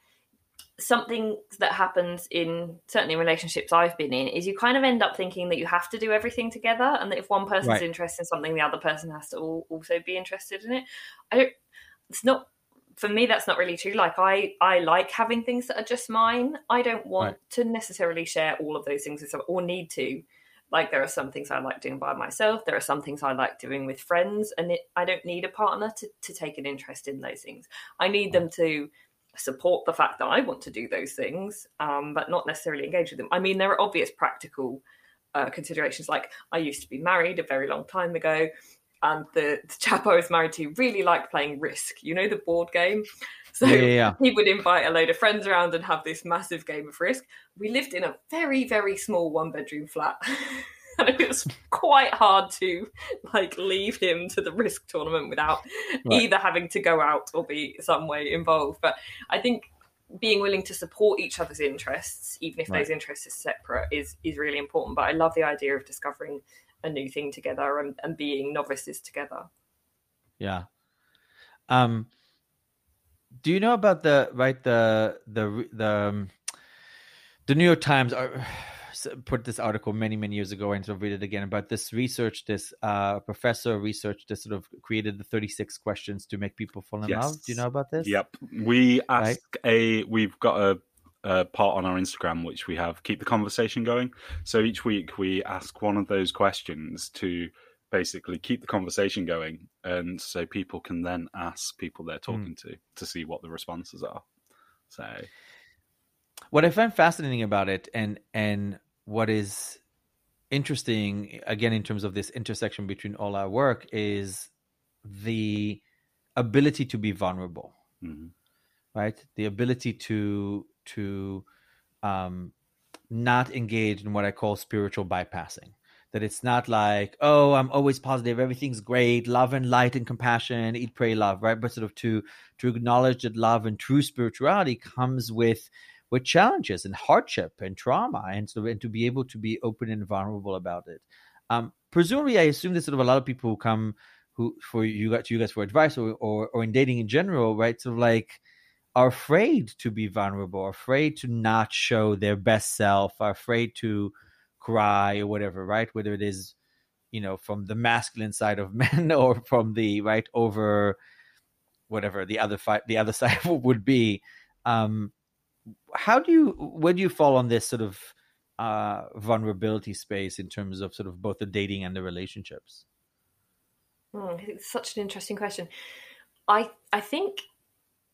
something that happens in certainly relationships I've been in is you kind of end up thinking that you have to do everything together, and that if one person's right. interested in something, the other person has to also be interested in it. I don't. It's not for me. That's not really true. Like I, I like having things that are just mine. I don't want right. to necessarily share all of those things with someone or need to. Like there are some things I like doing by myself. There are some things I like doing with friends, and it, I don't need a partner to to take an interest in those things. I need them to support the fact that I want to do those things, um, but not necessarily engage with them. I mean, there are obvious practical uh, considerations. Like I used to be married a very long time ago, and the, the, chap I was married to really liked playing Risk. You know the board game. So yeah, yeah. he would invite a load of friends around and have this massive game of Risk. We lived in a very very small one bedroom flat. and it was quite hard to like leave him to the risk tournament without right. either having to go out or be some way involved. But I think being willing to support each other's interests, even if right. those interests are separate, is is really important. But I love the idea of discovering a new thing together and, and being novices together. Yeah. Um do you know about the right the the the um, the New York Times are put this article many many years ago and sort of read it again about this research this uh, professor research that sort of created the 36 questions to make people fall in yes. love do you know about this yep we ask right? a we've got a, a part on our instagram which we have keep the conversation going so each week we ask one of those questions to basically keep the conversation going and so people can then ask people they're hmm. talking mm. to to see what the responses are so what I find fascinating about it, and and what is interesting again in terms of this intersection between all our work is the ability to be vulnerable mm-hmm. right? The ability to to um not engage in what i call spiritual bypassing. That it's not like oh i'm always positive everything's great love and light and compassion eat pray love right? But sort of to to acknowledge that love and true spirituality comes with with challenges and hardship and trauma, and and to be able to be open and vulnerable about it. Um, presumably, I assume there's sort of a lot of people who come who for you got to you guys for advice or, or or in dating in general, right? Sort of like are afraid to be vulnerable, afraid to not show their best self, are afraid to cry or whatever, right? Whether it is, you know, from the masculine side of men or from the right over whatever the other fight the other side would be. Um, how do you where do you fall on this sort of uh, vulnerability space in terms of sort of both the dating and the relationships? Hmm, it's such an interesting question. I I think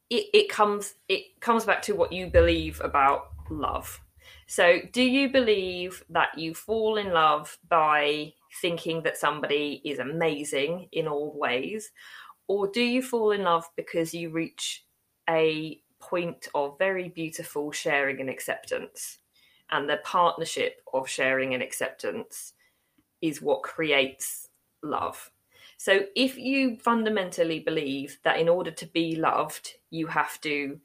it, it comes it comes back to what you believe about love. So, do you believe that you fall in love by thinking that somebody is amazing in all ways, or do you fall in love because you reach a point of very beautiful sharing and acceptance. And the partnership of sharing and acceptance is what creates love. So if you fundamentally believe that in order to be loved, you have to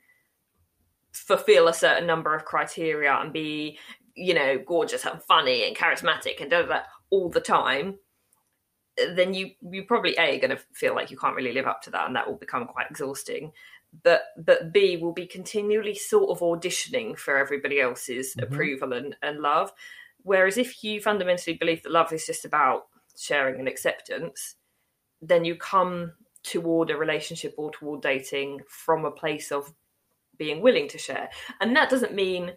fulfill a certain number of criteria and be, you know, gorgeous and funny and charismatic and da all the time, then you you probably a going to feel like you can't really live up to that, and that will become quite exhausting. But but b will be continually sort of auditioning for everybody else's mm-hmm. approval and, and love. Whereas if you fundamentally believe that love is just about sharing and acceptance, then you come toward a relationship or toward dating from a place of being willing to share. And that doesn't mean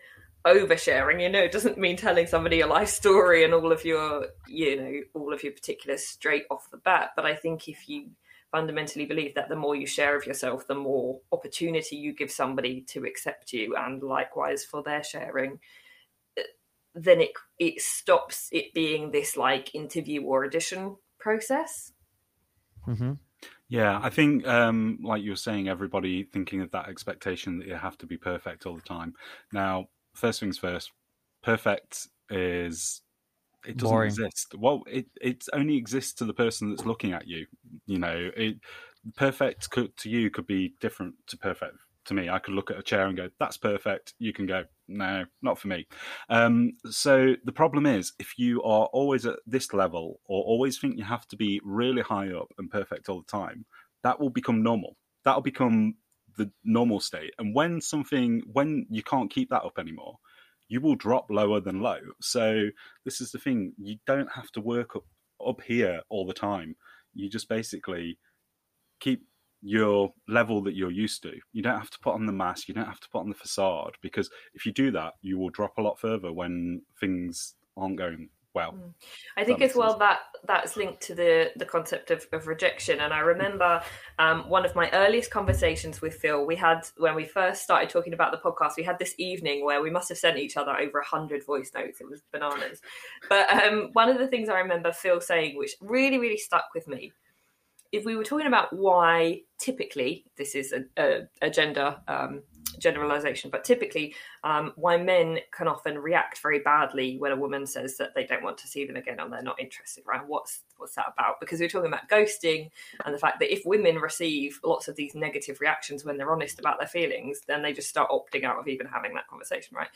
oversharing, you know, it doesn't mean telling somebody your life story and all of your, you know, all of your particulars straight off the bat. But I think if you fundamentally believe that the more you share of yourself, the more opportunity you give somebody to accept you, and likewise for their sharing, then it it stops it being this like interview or audition process. Mm-hmm. Yeah, I think, um, like you were saying, everybody thinking of that expectation that you have to be perfect all the time. Now, first things first, perfect is it doesn't Boring. exist. Well, it it only exists to the person that's looking at you. You know, it perfect could, to you could be different to perfect to me. I could look at a chair and go, "That's perfect." You can go, "No, not for me." Um, so the problem is, if you are always at this level, or always think you have to be really high up and perfect all the time, that will become normal. That will become the normal state. And when something, when you can't keep that up anymore, you will drop lower than low. So this is the thing: you don't have to work up up here all the time. You just basically keep your level that you're used to. You don't have to put on the mask, you don't have to put on the facade because if you do that, you will drop a lot further when things aren't going well. Mm. I think as well sense. that that's linked to the the concept of, of rejection. And I remember um, one of my earliest conversations with Phil. We had when we first started talking about the podcast. We had this evening where we must have sent each other over a hundred voice notes. It was bananas. but um, one of the things I remember Phil saying, which really really stuck with me, if we were talking about why typically this is a, a, a gender um, generalization, but typically um, why men can often react very badly when a woman says that they don't want to see them again or they're not interested. Right? What's what's that about? Because we're talking about ghosting and the fact that if women receive lots of these negative reactions when they're honest about their feelings, then they just start opting out of even having that conversation. Right?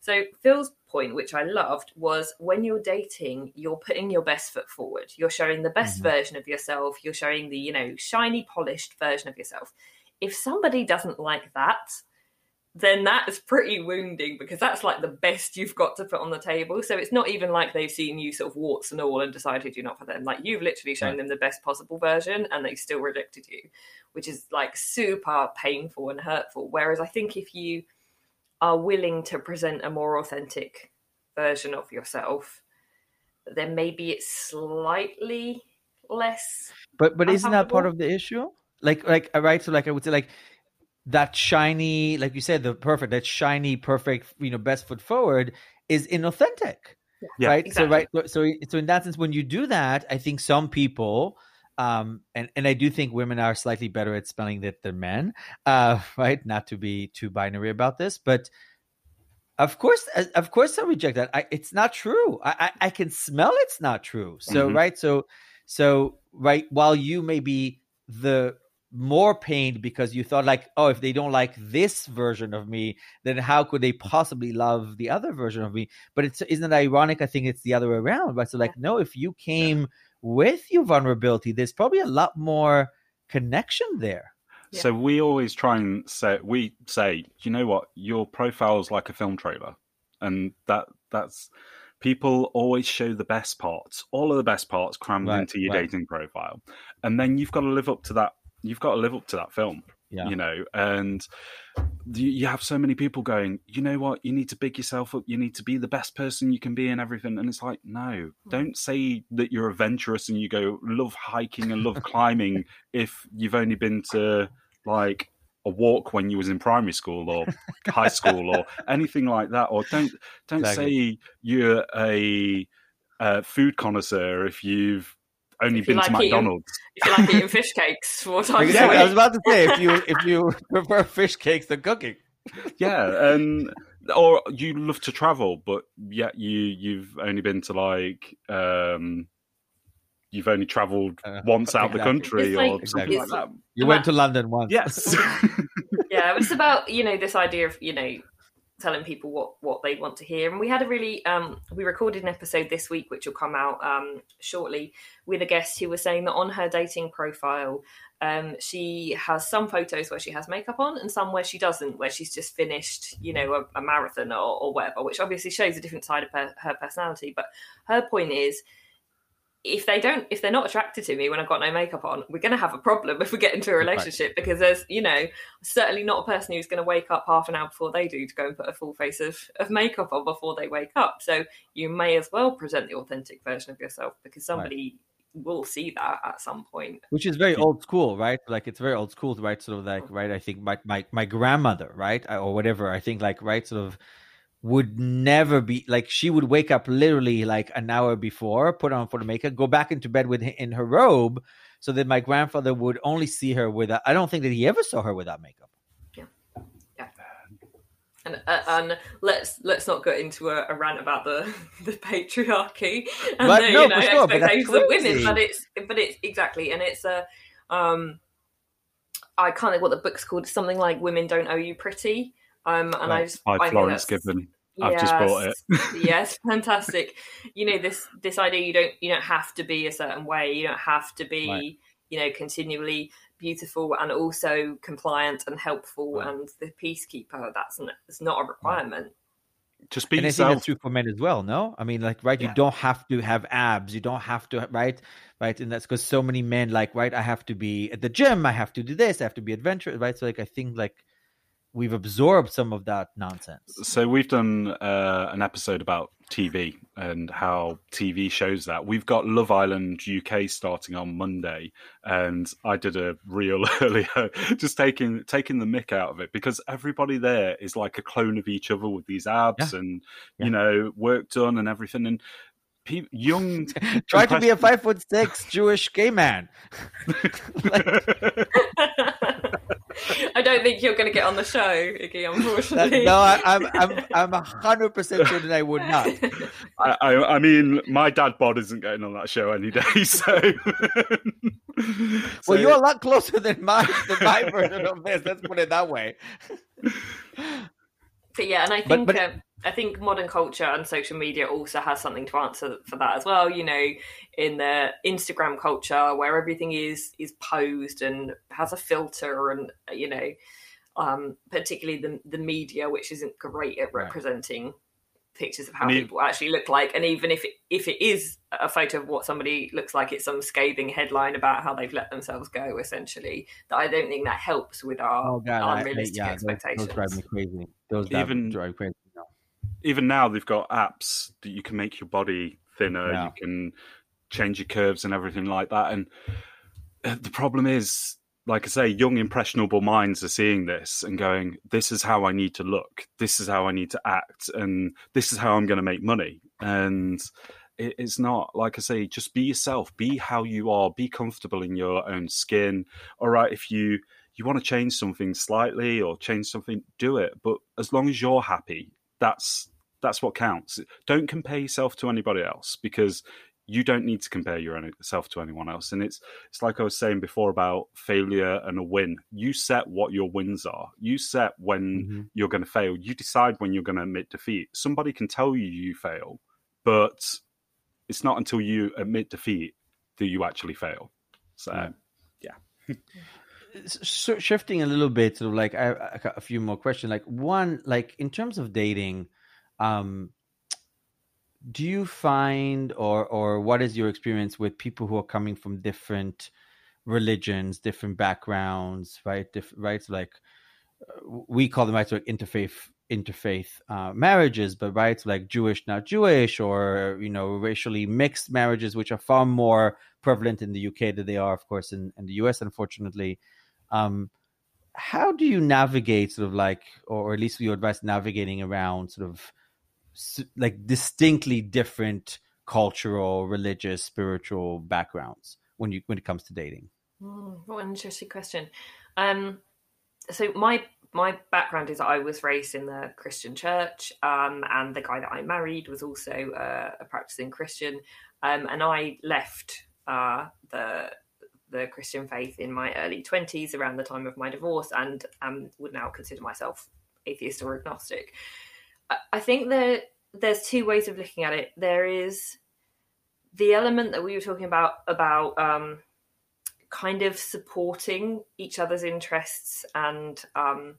So Phil's point, which I loved, was when you're dating, you're putting your best foot forward. You're showing the best mm-hmm. version of yourself. You're showing the you know shiny, polished version of yourself. If somebody doesn't like that, then that is pretty wounding because that's like the best you've got to put on the table. So it's not even like they've seen you sort of warts and all and decided you're not for them. Like you've literally shown right. them the best possible version and they still rejected you, which is like super painful and hurtful. Whereas I think if you are willing to present a more authentic version of yourself, then maybe it's slightly less. But but isn't that part of the issue? Like like right? So like I would say like that shiny, like you said, the perfect, that shiny, perfect, you know, best foot forward is inauthentic. Yeah, right. Exactly. So right. So so in that sense, when you do that, I think some people, um, and and I do think women are slightly better at spelling that than men. Uh, right. Not to be too binary about this, but of course, of course, I reject that. I, it's not true. I, I, I can smell it's not true. So mm-hmm. right. So so right. While you may be the more pained because you thought like oh if they don't like this version of me then how could they possibly love the other version of me? But it's isn't it ironic? I think it's the other way around right? So like no if you came yeah. with your vulnerability there's probably a lot more connection there. Yeah. so we always try and say we say you know what? Your profile is like a film trailer. And that that's people always show the best parts all of the best parts crammed right, into your right. dating profile. And then you've got to live up to that you've got to live up to that film. Yeah. You know, and you have so many people going, you know what, you need to big yourself up, you need to be the best person you can be and everything. And it's like, no, hmm. don't say that you're adventurous and you go love hiking and love climbing if you've only been to like a walk when you was in primary school or high school or anything like that. Or don't don't exactly. say you're a, a food connoisseur if you've only If you been to like eating- McDonald's. If you like eating fish cakes, what time Exactly. I was about to say if you if you prefer fish cakes than cooking. yeah, and or you love to travel, but yet you you've only been to like um you've only travelled Uh, once out the country It's or like- something like that. You went to London once. Yes. yeah, it's about you know this idea of you know telling people what what they want to hear, and we had a really um we recorded an episode this week which will come out um shortly with a guest who was saying that on her dating profile. Um, she has some photos where she has makeup on and some where she doesn't, where she's just finished, you know, a, a marathon or, or whatever, which obviously shows a different side of her, her personality. But her point is, if they don't if they're not attracted to me when I've got no makeup on, we're gonna have a problem if we get into a relationship because there's you know, certainly not a person who's gonna wake up half an hour before they do to go and put a full face of, of makeup on before they wake up. So you may as well present the authentic version of yourself because somebody will see that at some point. which is very old school, right? Like it's very old school, right? Sort of like, right? I think my my my grandmother, right, or whatever. I think like, right, sort of would never be like she would wake up literally like an hour before, put on for the makeup, go back into bed with in her robe, so that my grandfather would only see her without. I don't think that he ever saw her without makeup. Yeah, yeah. And, uh, and let's let's not get into a, a rant about the the patriarchy and But the no, you know sure, expectations of women. But it's but it's exactly, and it's a um, I can't think what the book's called. Something like "Women Don't Owe You Pretty." Um, and I Right. just By I think Florence that's- Given. I've just bought it. yes, fantastic. You know this this idea you don't you don't have to be a certain way. You don't have to be Right. you know continually beautiful and also compliant and helpful Right. and the peacekeeper. That's n- it's not a requirement. Just be and I think yourself. that's true for men as well. No, I mean, like, right? You don't have to have abs. You don't have to, right? Right, and that's because so many men, like, right? I have to be at the gym. I have to do this. I have to be adventurous, right? So, like, I think like we've absorbed some of that nonsense. So we've done uh, an episode about TV and how TV shows that. We've got Love Island UK starting on Monday, and I did a reel earlier, just taking taking the mick out of it because everybody there is like a clone of each other with these abs and Yeah. you know work done and everything. And pe- young Try to be a five foot six Jewish gay man. I don't think you're going to get on the show, Iggy. That- Unfortunately, no, I, I'm I'm I'm a hundred percent sure that I would not. I, I, I mean, my dad bod isn't getting on that show any day. So, Well, you're a lot closer than my than my version of this. Let's put it that way. But yeah, and I But- think but- um, I think modern culture and social media also has something to answer for that as well. You know, in the Instagram culture where everything is is posed and has a filter, and you know, um, particularly the the media, which isn't great at Right. representing pictures of how I people actually look like, and even if it if it is a photo of what somebody looks like, it's some scathing headline about how they've let themselves go. Essentially, that I don't think that helps with our Oh god, I, I, unrealistic yeah, those, expectations. those drive me crazy. Those Even- drive me crazy. Even now they've got apps that you can make your body thinner Yeah. you can change your curves and everything like that. And uh, the problem is like i say young impressionable minds are seeing this and going this is how i need to look. This is how i need to act. And this is how i'm going to make money. And it's not like i say just be yourself. Be how you are. Be comfortable in your own skin. All right if you you want to change something slightly or change something do it. But as long as you're happy that's that's what counts. Don't compare yourself to anybody else because you don't need to compare yourself to anyone else. And it's it's like i was saying before about failure and a win. You set what your wins are. You set when Mhm. you're going to fail. You decide when you're going to admit defeat. Somebody can tell you you fail but it's not until you admit defeat that you actually fail. So Yeah. yeah. S- shifting a little bit, sort of like I, I got a few more questions. Like one, like in terms of dating, um, do you find or or what is your experience with people who are coming from different religions, different backgrounds, right? Diff- right, so like we call them right, so like interfaith interfaith uh, marriages, but right, so like Jewish, not Jewish, or you know, racially mixed marriages, which are far more prevalent in the UK than they are, of course, in, in the US, unfortunately. Um, how do you navigate, sort of like, or at least your advice navigating around, sort of like distinctly different cultural, religious, spiritual backgrounds when you when it comes to dating? Mm, what an interesting question. Um, so my my background is I was raised in the Christian church, um, and the guy that I married was also uh, a practicing Christian, um, and I left uh, the the Christian faith in my early twenties, around the time of my divorce, and um, would now consider myself atheist or agnostic. I, think that there's two ways of looking at it. There is the element that we were talking about about um, kind of supporting each other's interests and um,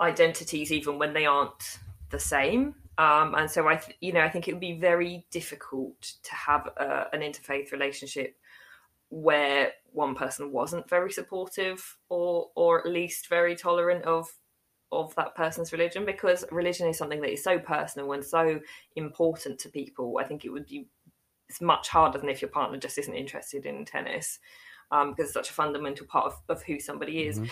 identities, even when they aren't the same. Um, and so I, th- you know, I think it would be very difficult to have a, an interfaith relationship where one person wasn't very supportive or, or at least very tolerant of of that person's religion because religion is something that is so personal and so important to people. I think it would be it's much harder than if your partner just isn't interested in tennis um, because it's such a fundamental part of, of who somebody is. Mm-hmm.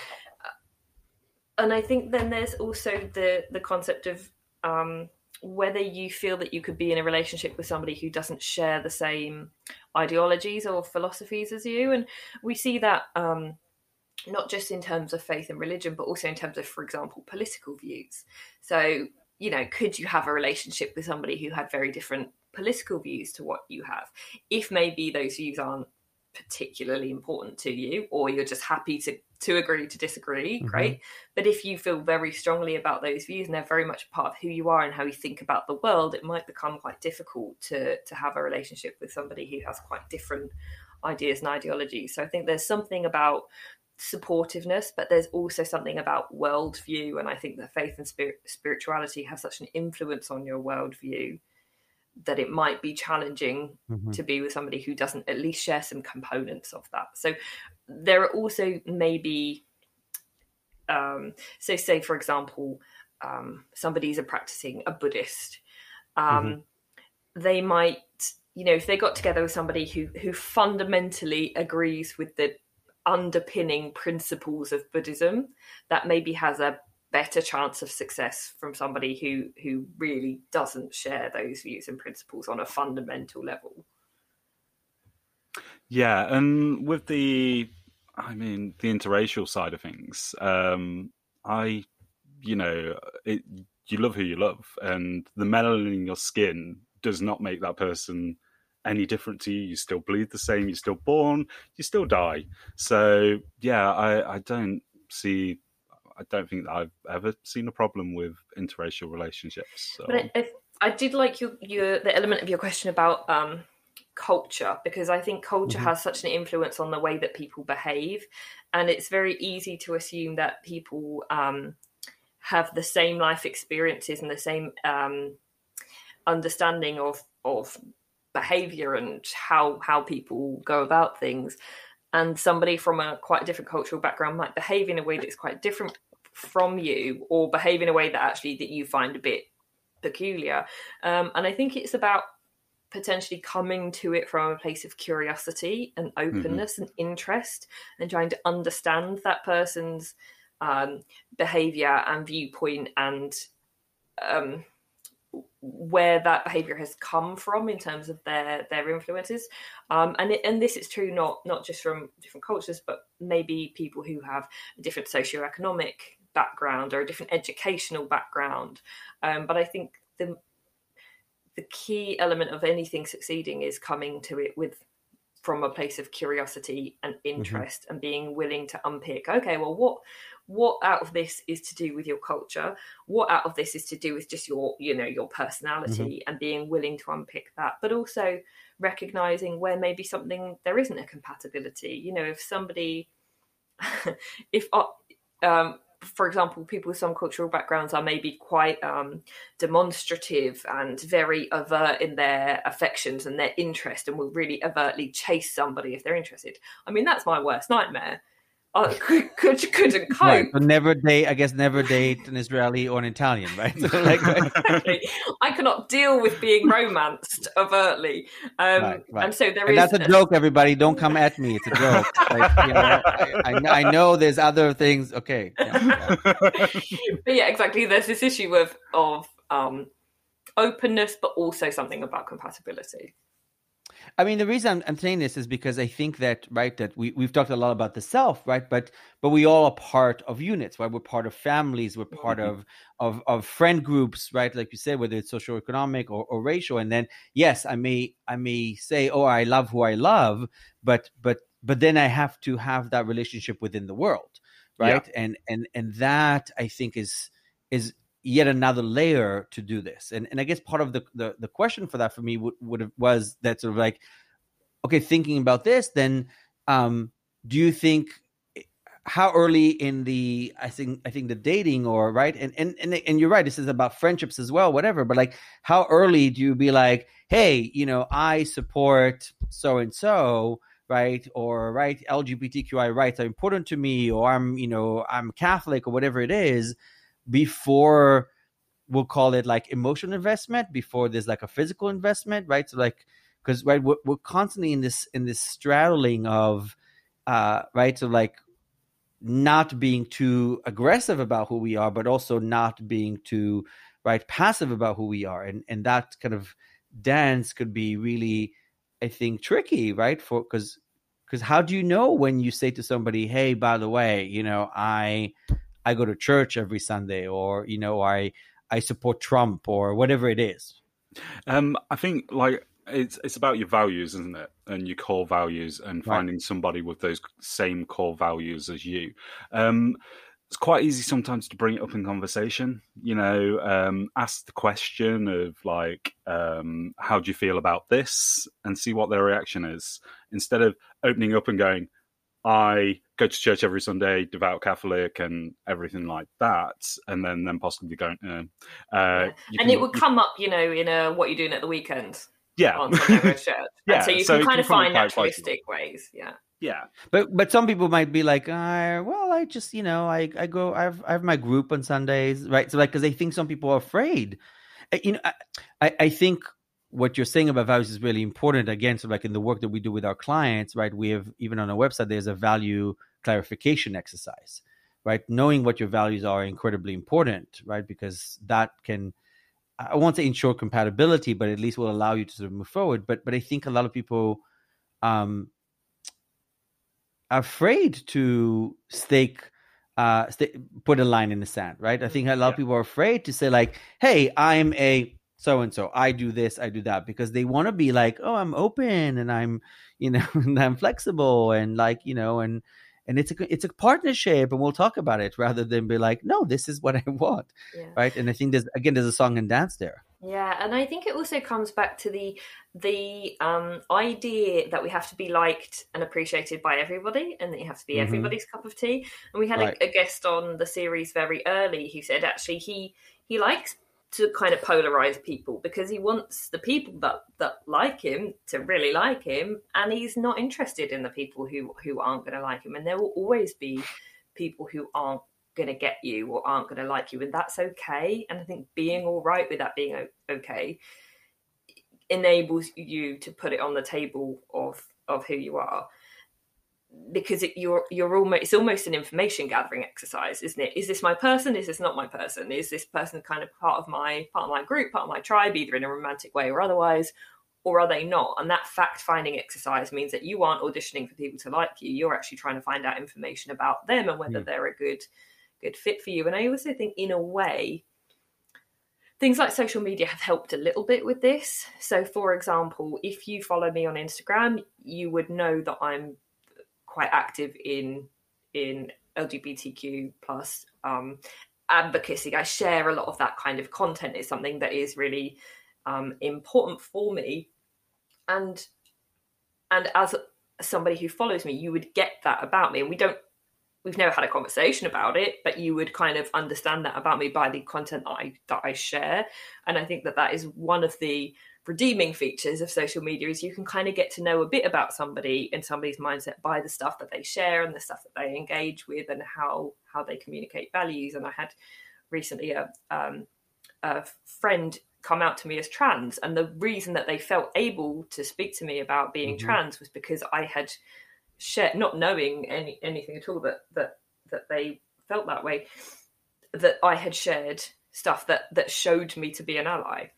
Uh, and I think then there's also the the concept of um, whether you feel that you could be in a relationship with somebody who doesn't share the same ideologies or philosophies as you, and we see that. Um, not just in terms of faith and religion, but also in terms of, for example, political views. So, you know, could you have a relationship with somebody who had very different political views to what you have? If maybe those views aren't particularly important to you, or you're just happy to to agree to disagree, mm-hmm. great. But if you feel very strongly about those views and they're very much part of who you are and how you think about the world, it might become quite difficult to to have a relationship with somebody who has quite different ideas and ideologies. So I think there's something about supportiveness, but there's also something about worldview. And I think that faith and spirit, spirituality have such an influence on your worldview that it might be challenging mm-hmm. to be with somebody who doesn't at least share some components of that. So there are also maybe, um, so say for example, um, somebody's a practicing a Buddhist. Um, mm-hmm. They might, you know, if they got together with somebody who who fundamentally agrees with the underpinning principles of Buddhism that maybe has a better chance of success from somebody who who really doesn't share those views and principles on a fundamental level. Yeah, and with the I mean the interracial side of things, um, I you know, it, you love who you love and the melanin in your skin does not make that person any different to you. You still bleed the same. You're still born. You still die. So yeah, I, I don't see. I don't think that I've ever seen a problem with interracial relationships. So. But I, I, I, did like your, your the element of your question about um, culture because I think culture mm-hmm. has such an influence on the way that people behave, and it's very easy to assume that people um, have the same life experiences and the same um, understanding of of behavior and how how people go about things and somebody from a quite different cultural background might behave in a way that's quite different from you or behave in a way that actually that you find a bit peculiar um, and i think it's about potentially coming to it from a place of curiosity and mm-hmm. openness mm-hmm. and interest and trying to understand that person's um, behavior and viewpoint and um, where that behavior has come from in terms of their their influences um, and it, and this is true not not just from different cultures but maybe people who have a different socioeconomic background or a different educational background um, but i think the the key element of anything succeeding is coming to it with from a place of curiosity and mm-hmm. interest mm-hmm. and being willing to unpick okay well what what out of this is to do with your culture what out of this is to do with just your you know your personality mm-hmm. and being willing to unpick that but also recognizing where maybe something there isn't a compatibility you know if somebody if uh, um, for example, people with some cultural backgrounds are maybe quite um, demonstrative and very overt in their affections and their interest, and will really overtly chase somebody if they're interested. I mean, that's my worst nightmare. I could, could, couldn't cope. Right. So never date, I guess, never date an Israeli or an Italian, right? So like, exactly. I cannot deal with being romanced overtly. Um, right, right. And so there and is... That's a joke, everybody. Don't come at me. It's a joke. like, you know, I, I, I, know there's other things. Okay. Yeah, yeah. but yeah, exactly. There's this issue of, of um, openness, but also something about compatibility. I mean, the reason I'm, I'm, saying this is because I think that right that we we've talked a lot about the self, right? But but we all are part of units, right? We're part of families, we're part mm-hmm. of of of friend groups, right? Like you said, whether it's social, economic, or, or racial. And then yes, I may I may say, oh, I love who I love, but but but then I have to have that relationship within the world, right? Yeah. And and and that I think is is yet another layer to do this. And and I guess part of the the, the question for that for me would, would have, was that sort of like, okay, thinking about this, then um, do you think how early in the I think I think the dating or right and and and and you're right this is about friendships as well whatever but like how early do you be like hey you know I support so and so right or right LGBTQI rights are important to me or I'm you know I'm Catholic or whatever it is before we'll call it like emotional investment before there's like a physical investment right? So like because right we're, we're constantly in this in this straddling of uh right? So like not being too aggressive about who we are but also not being too right passive about who we are. And and that kind of dance could be really i think tricky right? For because because how do you know when you say to somebody hey by the way you know i I go to church every Sunday, or you know, I I support Trump, or whatever it is. Um, I think like it's it's about your values, isn't it? And your core values, and finding right. somebody with those same core values as you. Um, it's quite easy sometimes to bring it up in conversation. You know, um, ask the question of like, um, "How do you feel about this?" and see what their reaction is, instead of opening up and going, I go to church every Sunday, devout Catholic, and everything like that, and then then possibly going. Uh, uh, yeah. And it would come up, you know, in a what you're doing at the weekend. Yeah, on church. yeah. And so you so can kind of find naturalistic ways. Yeah. Yeah, but but some people might be like, uh, well, I just you know, I I go, I've I have my group on Sundays, right? So like, because I think some people are afraid. You know, I I think what you're saying about values is really important. Again, so like in the work that we do with our clients, right? We have even on our website, there's a value clarification exercise, right? Knowing what your values are incredibly important, right? Because that can, I won't say ensure compatibility, but at least will allow you to sort of move forward. But but I think a lot of people um are afraid to stake uh st- put a line in the sand, right? I think a lot yeah. of people are afraid to say like, "Hey, I'm a so and so i do this i do that because they want to be like oh i'm open and i'm you know and i'm flexible and like you know and and it's a it's a partnership and we'll talk about it rather than be like no this is what i want yeah. right and i think there's again there's a song and dance there yeah and i think it also comes back to the the um, idea that we have to be liked and appreciated by everybody and that you have to be mm-hmm. everybody's cup of tea and we had right. a, a guest on the series very early who said actually he he likes to kind of polarize people because he wants the people that that like him to really like him and he's not interested in the people who who aren't going to like him and there will always be people who aren't going to get you or aren't going to like you and that's okay and i think being all right with that being okay enables you to put it on the table of of who you are because it, you're you're almost it's almost an information gathering exercise, isn't it? Is this my person? Is this not my person? Is this person kind of part of my part of my group, part of my tribe, either in a romantic way or otherwise, or are they not? And that fact finding exercise means that you aren't auditioning for people to like you. You're actually trying to find out information about them and whether mm. they're a good good fit for you. And I also think, in a way, things like social media have helped a little bit with this. So, for example, if you follow me on Instagram, you would know that I'm quite active in in LGBTQ plus um, advocacy. I share a lot of that kind of content. It's something that is really um, important for me, and and as somebody who follows me, you would get that about me. And we don't, we've never had a conversation about it, but you would kind of understand that about me by the content that I that I share. And I think that that is one of the redeeming features of social media is you can kind of get to know a bit about somebody and somebody's mindset by the stuff that they share and the stuff that they engage with and how how they communicate values and i had recently a um, a friend come out to me as trans and the reason that they felt able to speak to me about being mm-hmm. trans was because i had shared not knowing any anything at all that that that they felt that way that i had shared stuff that that showed me to be an ally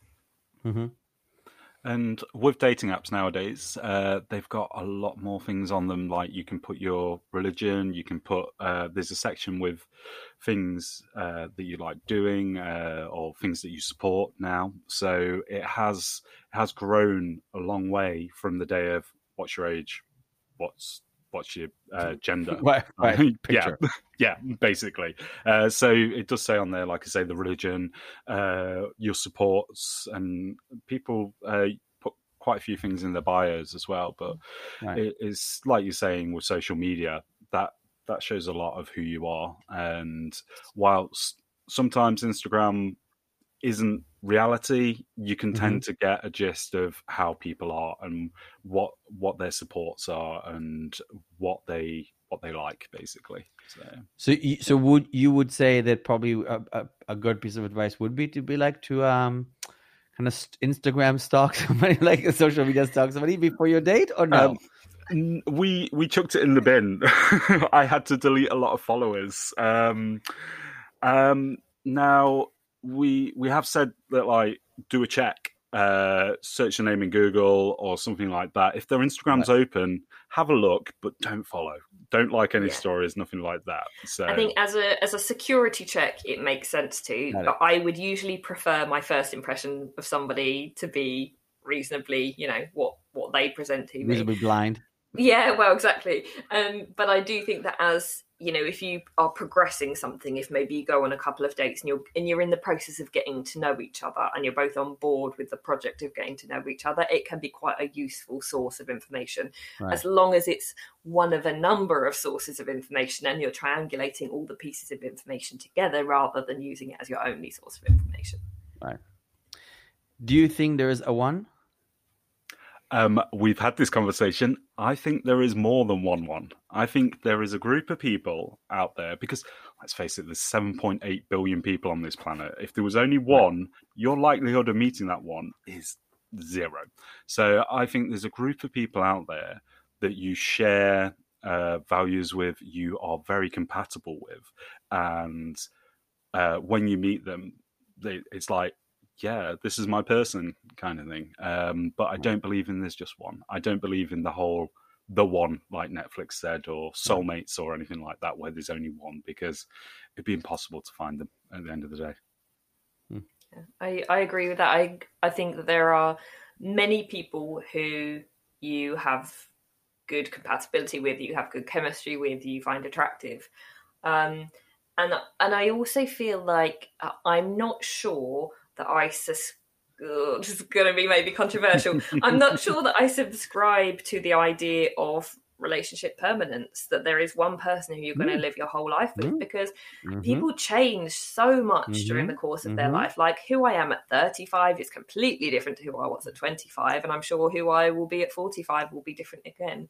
Mm-hmm. And with dating apps nowadays, uh, they've got a lot more things on them. Like you can put your religion, you can put. Uh, there's a section with things uh, that you like doing uh, or things that you support now. So it has has grown a long way from the day of what's your age, what's what's your uh, gender, right? right. yeah, yeah, basically. Uh, so it does say on there, like I say, the religion, uh, your supports, and people uh, put quite a few things in their bios as well. But right. it, it's like you're saying with social media that that shows a lot of who you are. And whilst sometimes Instagram isn't reality, you can tend mm-hmm. to get a gist of how people are and what what their supports are and what they what they like basically. So, so, you, so would you would say that probably a, a, a, good piece of advice would be to be like to um kind of Instagram stalk somebody like a social media stalk somebody before your date or no? Um, we we chucked it in the bin. I had to delete a lot of followers. Um, um, now we we have said that like do a check, uh, search a name in Google or something like that. If their Instagram's right. open, have a look, but don't follow. Don't like any yeah. stories, nothing like that. So I think as a as a security check, it makes sense to. But I would usually prefer my first impression of somebody to be reasonably, you know, what what they present to me. Reasonably blind. Yeah, well, exactly. Um, but I do think that as you know, if you are progressing something, if maybe you go on a couple of dates and you're and you're in the process of getting to know each other, and you're both on board with the project of getting to know each other, it can be quite a useful source of information, right. as long as it's one of a number of sources of information, and you're triangulating all the pieces of information together rather than using it as your only source of information. Right. Do you think there is a one? Um, we've had this conversation. I think there is more than one one. I think there is a group of people out there because let's face it, there's 7.8 billion people on this planet. If there was only one, your likelihood of meeting that one is zero. So I think there's a group of people out there that you share uh, values with, you are very compatible with, and uh, when you meet them, they, it's like yeah, this is my person kind of thing. Um, but I don't believe in there's just one. I don't believe in the whole the one like Netflix said or soulmates or anything like that where there's only one because it'd be impossible to find them at the end of the day. Hmm. I, I agree with that. I I think that there are many people who you have good compatibility with, you have good chemistry with, you find attractive. Um, and and I also feel like uh, I'm not sure that I sus- this is going to be maybe controversial. I'm not sure that I subscribe to the idea of relationship permanence that there is one person who you're going to mm. live your whole life with mm. because mm-hmm. people change so much mm-hmm. during the course of mm-hmm. their life like who i am at 35 is completely different to who i was at 25 and i'm sure who i will be at 45 will be different again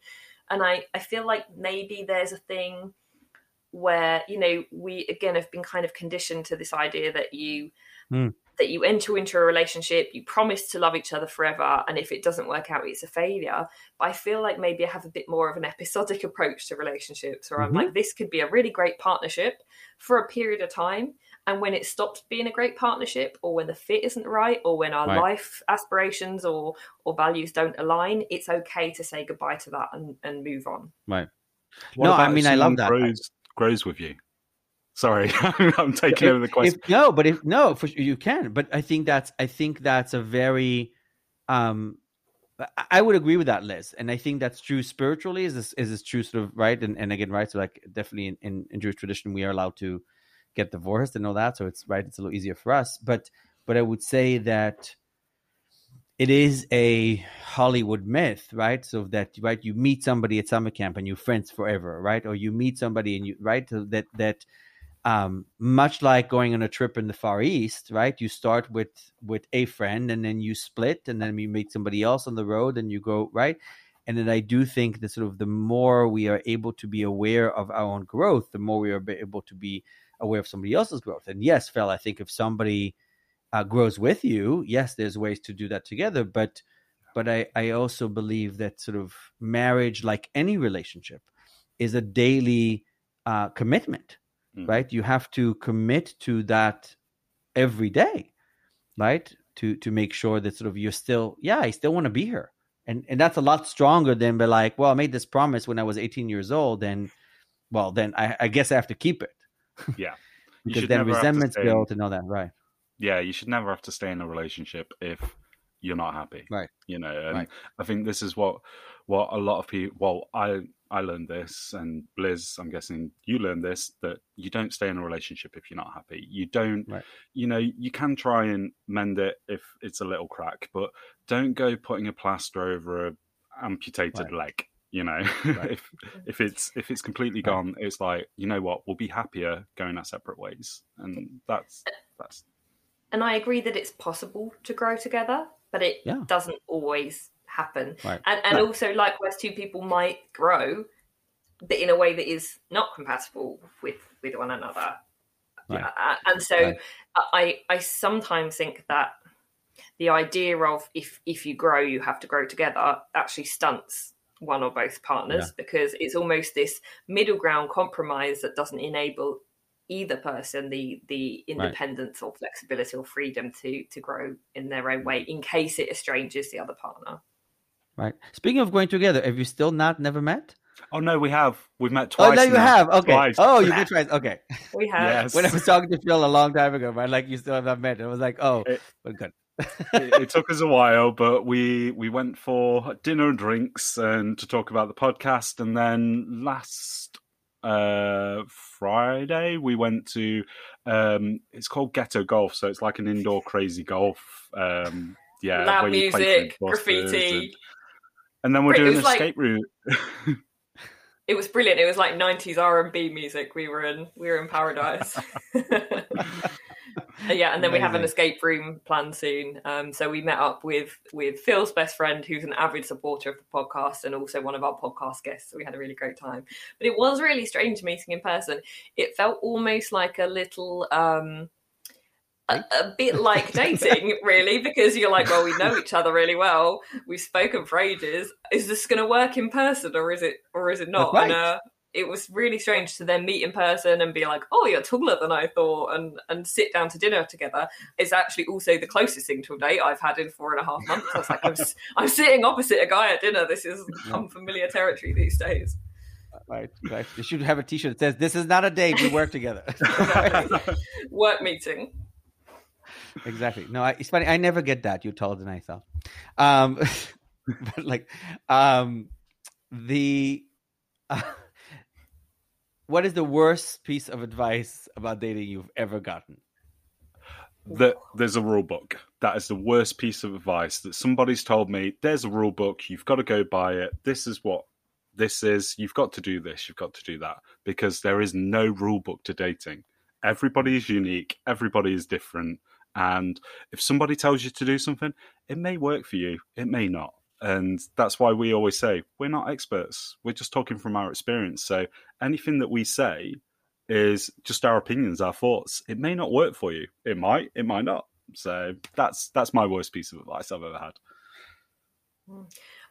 and i i feel like maybe there's a thing where you know we again have been kind of conditioned to this idea that you mm that you enter into a relationship, you promise to love each other forever, and if it doesn't work out, it's a failure. But I feel like maybe I have a bit more of an episodic approach to relationships where mm-hmm. I'm like, this could be a really great partnership for a period of time. And when it stops being a great partnership, or when the fit isn't right, or when our right. life aspirations or or values don't align, it's okay to say goodbye to that and, and move on. Right. What no, I mean I love that. Grows, grows with you. Sorry, I'm taking if, over the question. If, no, but if no, for you can. But I think that's I think that's a very um I would agree with that, Liz, and I think that's true spiritually. Is this is this true sort of right? And, and again, right? So like definitely in, in, in Jewish tradition, we are allowed to get divorced and all that. So it's right. It's a little easier for us. But but I would say that it is a Hollywood myth, right? So that right, you meet somebody at summer camp and you're friends forever, right? Or you meet somebody and you right so that that um, much like going on a trip in the Far East, right? You start with with a friend, and then you split, and then you meet somebody else on the road, and you go right. And then I do think that sort of the more we are able to be aware of our own growth, the more we are able to be aware of somebody else's growth. And yes, Phil, I think if somebody uh, grows with you, yes, there's ways to do that together. But but I I also believe that sort of marriage, like any relationship, is a daily uh, commitment mm. right? You have to commit to that every day, right? to to make sure that sort of you're still yeah I still want to be here and and that's a lot stronger than be like well I made this promise when I was 18 years old and well then I, I guess I have to keep it Yeah. because then resentment's built and all that right yeah, you should never have to stay in a relationship if you're not happy. Right. You know, and Right. I think this is what what a lot of people. Well, I I learned this, and Liz, I'm guessing you learned this that you don't stay in a relationship if you're not happy. You don't. Right. You know, you can try and mend it if it's a little crack, but don't go putting a plaster over a amputated Right. leg. You know, Right. if if it's if it's completely Right. gone, it's like you know what, we'll be happier going our separate ways, and that's that's And I agree that it's possible to grow together, but it Yeah. doesn't always happen. Right. And and Right. also likewise two people might grow but in a way that is not compatible with with one another. Right. Uh, and so Right. I I sometimes think that the idea of if if you grow you have to grow together actually stunts one or both partners because it's almost this middle ground compromise that doesn't enable either person the the independence or flexibility or freedom to to grow in their own way in case it estranges the other partner right speaking of going together have you still not never met Oh no, we have. We've met twice. oh no you now. have okay Twice. oh you met twice okay we have Yes. when I was talking to Phil a long time ago, right? Like you still have not met. I was like, oh, It- but good. it, it took us a while, but we we went for dinner and drinks and to talk about the podcast, and then last uh Friday we went to um it's called Ghetto Golf, so it's like an indoor crazy golf. Um yeah, loud where you play music through bosses graffiti and, then we're doing an like- escape route. it was brilliant. It was like 90s r&b music we were in we were in paradise. Yeah and then we have an escape room plan soon. Um, so we met up with with phil's best friend who's an avid supporter of the podcast and also one of our podcast guests. So we had a really great time. But it was really strange meeting in person. It felt almost like a little um a, a bit like dating, really, because you're like, well, we know each other really well. We've spoken for ages. Is this going to work in person, or is it, or is it not? That's And right. uh, it was really strange to then meet in person and be like, oh, you're taller than I thought, and and sit down to dinner together. It's actually also the closest thing to a date I've had in four and a half months. I was like, I'm, I'm sitting opposite a guy at dinner. This is unfamiliar territory these days. Right, right. You should have a T-shirt that says, "This is not a date. We work together." Work meeting. Exactly. No, I, it's funny. I never get that. You're taller than I thought. Um, but like, um, the uh, what is the worst piece of advice about dating you've ever gotten? that there's a rule book. That is the worst piece of advice that somebody's told me. There's a rule book. You've got to go by it. This is what this is. You've got to do this. You've got to do that because there is no rule book to dating. Everybody is unique. Everybody is different. And if somebody tells you to do something, it may work for you. It may not. And that's why we always say we're not experts. We're just talking from our experience. So anything that we say is just our opinions, our thoughts. It may not work for you. It might, it might not. So that's that's my worst piece of advice I've ever had.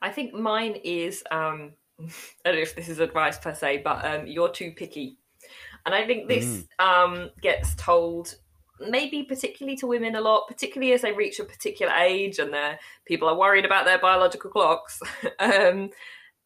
I think mine is um I don't know if this is advice per se, but um you're too picky. And I think this um gets told maybe particularly to women a lot, particularly as they reach a particular age and their people are worried about their biological clocks. um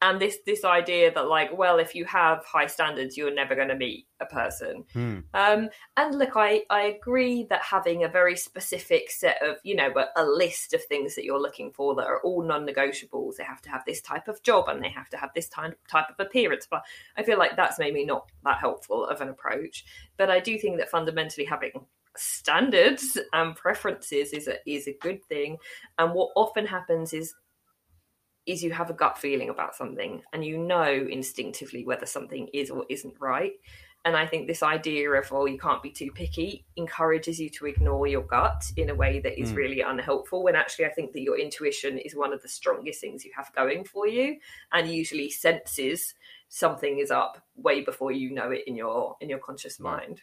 and this this idea that like, well, if you have high standards, you're never going to meet a person. Hmm. Um, and look, I, I agree that having a very specific set of, you know, a, a list of things that you're looking for that are all non negotiables, they have to have this type of job and they have to have this type, type of appearance. But I feel like that's maybe not that helpful of an approach. But I do think that fundamentally having standards and preferences is a, is a good thing. And what often happens is is you have a gut feeling about something and you know instinctively whether something is or isn't right. And I think this idea of, oh, you can't be too picky encourages you to ignore your gut in a way that is Mm. really unhelpful. When actually, I think that your intuition is one of the strongest things you have going for you and usually senses something is up way before you know it in your in your conscious mind.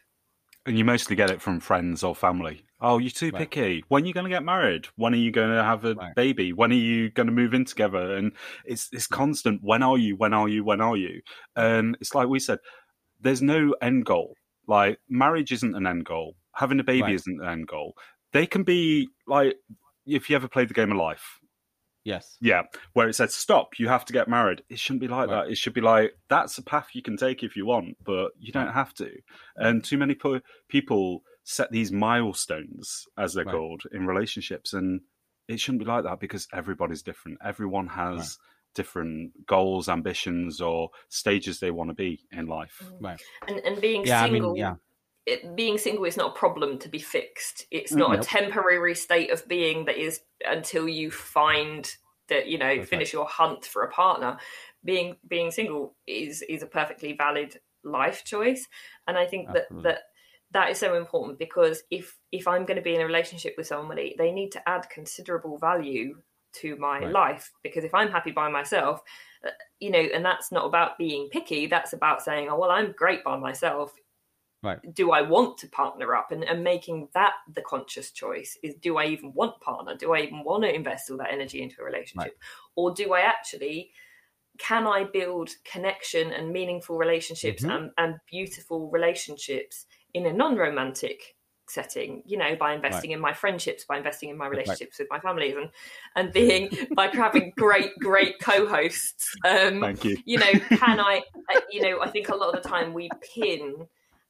And you mostly get it from friends or family. Oh, you're too Right. picky. When are you going to get married? When are you going to have a Right. baby? When are you going to move in together? And it's it's hmm. constant. When are you? When are you? When are you? And it's like we said, there's no end goal. Like marriage isn't an end goal. Having a baby Right. isn't an end goal. They can be like if you ever played the game of life, Yes. yeah, where it says stop, you have to get married. It shouldn't be like Right. that. It should be like that's a path you can take if you want, but you don't have to. And too many po- people set these milestones, as they're Right. called, in relationships, and it shouldn't be like that because everybody's different. Everyone has different goals, ambitions, or stages they want to be in life. Right. and, and being Yeah, I mean, single yeah. It, being single is not a problem to be fixed it's not Nope. a temporary state of being that is until you find that you know That's finish your hunt for a partner being being single is is a perfectly valid life choice and i think Absolutely. that that that is so important because if if i'm going to be in a relationship with somebody they need to add considerable value to my Right. life because if i'm happy by myself uh, you know and that's not about being picky that's about saying oh well i'm great by myself Right. do i want to partner up and, and making that the conscious choice is do i even want partner do i even want to invest all that energy into a relationship or do i actually can i build connection and meaningful relationships Mhm. and, and beautiful relationships in a non-romantic setting you know by investing in my friendships by investing in my right. relationships with my families and and being by having great great co-hosts um Thank you. you know can i uh, you know i think a lot of the time we pin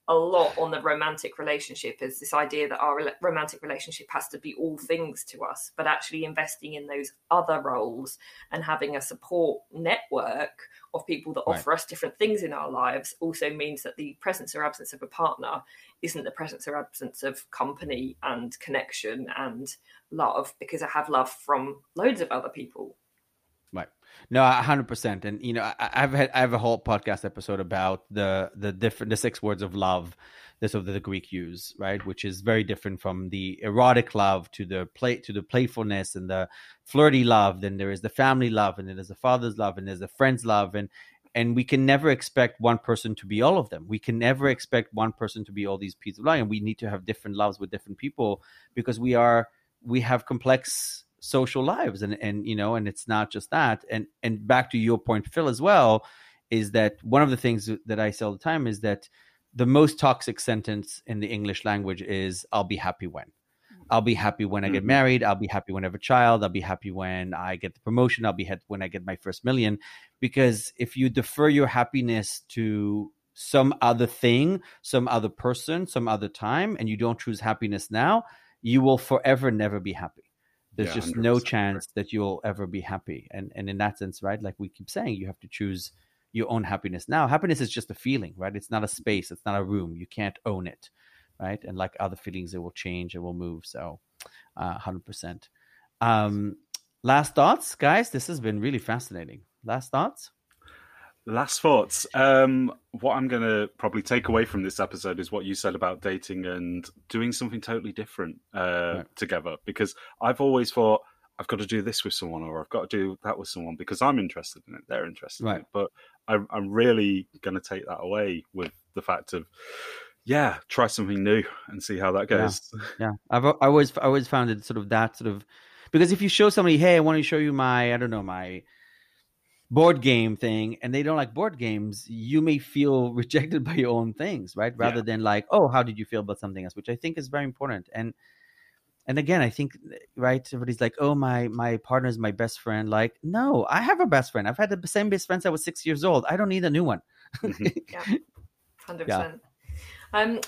a lot on the romantic relationship is this idea that our romantic relationship has to be all things to us but actually investing in those other roles and having a support network of people that Right. offer us different things in our lives also means that the presence or absence of a partner isn't the presence or absence of company and connection and love because i have love from loads of other people. No, hundred percent. And you know, I, I've had I have a whole podcast episode about the the different the six words of love, this of the Greek use, right? Which is very different from the erotic love to the play to the playfulness and the flirty love. Then there is the family love, and then there's the father's love, and there's the friend's love, and and we can never expect one person to be all of them. We can never expect one person to be all these pieces of love, and we need to have different loves with different people because we are we have complex social lives and and you know and it's not just that and and back to your point phil as well is that one of the things that i say all the time is that the most toxic sentence in the english language is i'll be happy when. I'll be happy when i get Mhm. married. I'll be happy when i have a child. I'll be happy when i get the promotion. I'll be happy when i get my first million. Because if you defer your happiness to some other thing some other person some other time and you don't choose happiness now you will forever never be happy there's Yeah, just 100% no chance that you'll ever be happy. And and in that sense right like we keep saying you have to choose your own happiness. Now happiness is just a feeling right? It's not a space it's not a room. You can't own it right? And like other feelings it will change it will move. So uh, 100% um last thoughts guys? This has been really fascinating. Last thoughts Last thoughts. Um, what I'm going to probably take away from this episode is what you said about dating and doing something totally different uh, Right. together. Because I've always thought I've got to do this with someone or I've got to do that with someone because I'm interested in it. They're interested in Right. it. But I, I'm really going to take that away with the fact of, yeah, try something new and see how that goes. yeah i've I always i always found it sort of that sort of because if you show somebody hey i want to show you my i don't know my board game thing and they don't like board games you may feel rejected by your own things right rather Yeah. than like oh how did you feel about something else which i think is very important and and again i think right everybody's like oh my my partner is my best friend like no i have a best friend i've had the same best friend since i was six years old i don't need a new one Mhm. hundred Yeah. percent. Um,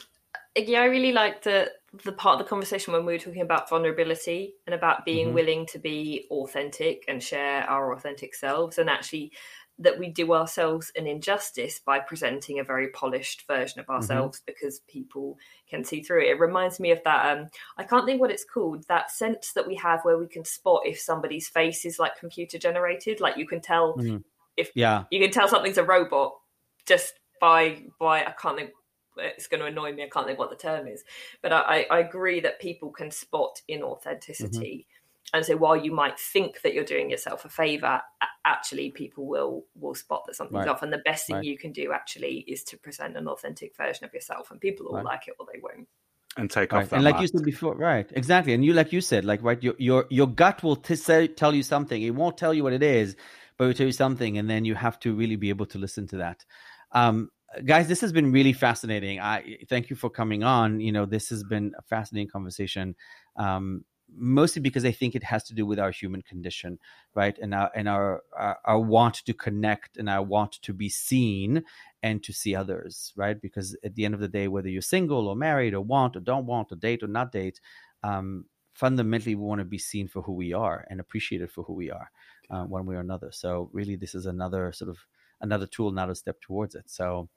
yeah, I really liked the the part of the conversation when we were talking about vulnerability and about being Mhm. willing to be authentic and share our authentic selves, and actually that we do ourselves an injustice by presenting a very polished version of ourselves because people can see through it. It reminds me of that. Um, I can't think what it's called. That sense that we have where we can spot if somebody's face is like computer generated, like you can tell Mhm. if yeah you can tell something's a robot just by by I can't think it's going to annoy me. I can't think what the term is, but I, I agree that people can spot inauthenticity, and so while you might think that you're doing yourself a favor, actually people will will spot that something's Right. off. And the best thing Right. you can do actually is to present an authentic version of yourself, and people will Right. like it or they won't. And take Right. off that and like you said before right exactly and you like you said like right your your your gut will t- say, tell you something it won't tell you what it is but it will tell you something and then you have to really be able to listen to that um guys this has been really fascinating i thank you for coming on you know this has been a fascinating conversation um mostly because I think it has to do with our human condition, right? And our and our, our, our want to connect and our want to be seen and to see others, right? Because at the end of the day, whether you're single or married or want or don't want or date or not date, um, fundamentally we want to be seen for who we are and appreciated for who we are, uh, one way or another. So really, this is another sort of another tool, another step towards it. So.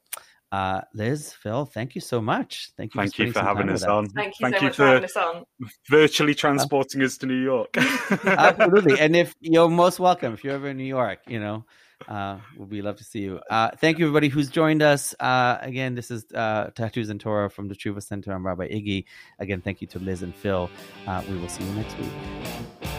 Uh, Liz, Phil, thank you so much. Thank you. Thank you for having us on. Thank you thank so you much for, having us on. Virtually transporting uh, us to New York. absolutely. And if you're most welcome, if you're ever in New York, you know, uh, we'll be love to see you. Uh, thank you, everybody who's joined us. Uh, again, this is uh, Tattoos and Torah from the Teshuva Center. I'm Rabbi Iggy. Again, thank you to Liz and Phil. Uh, we will see you next week.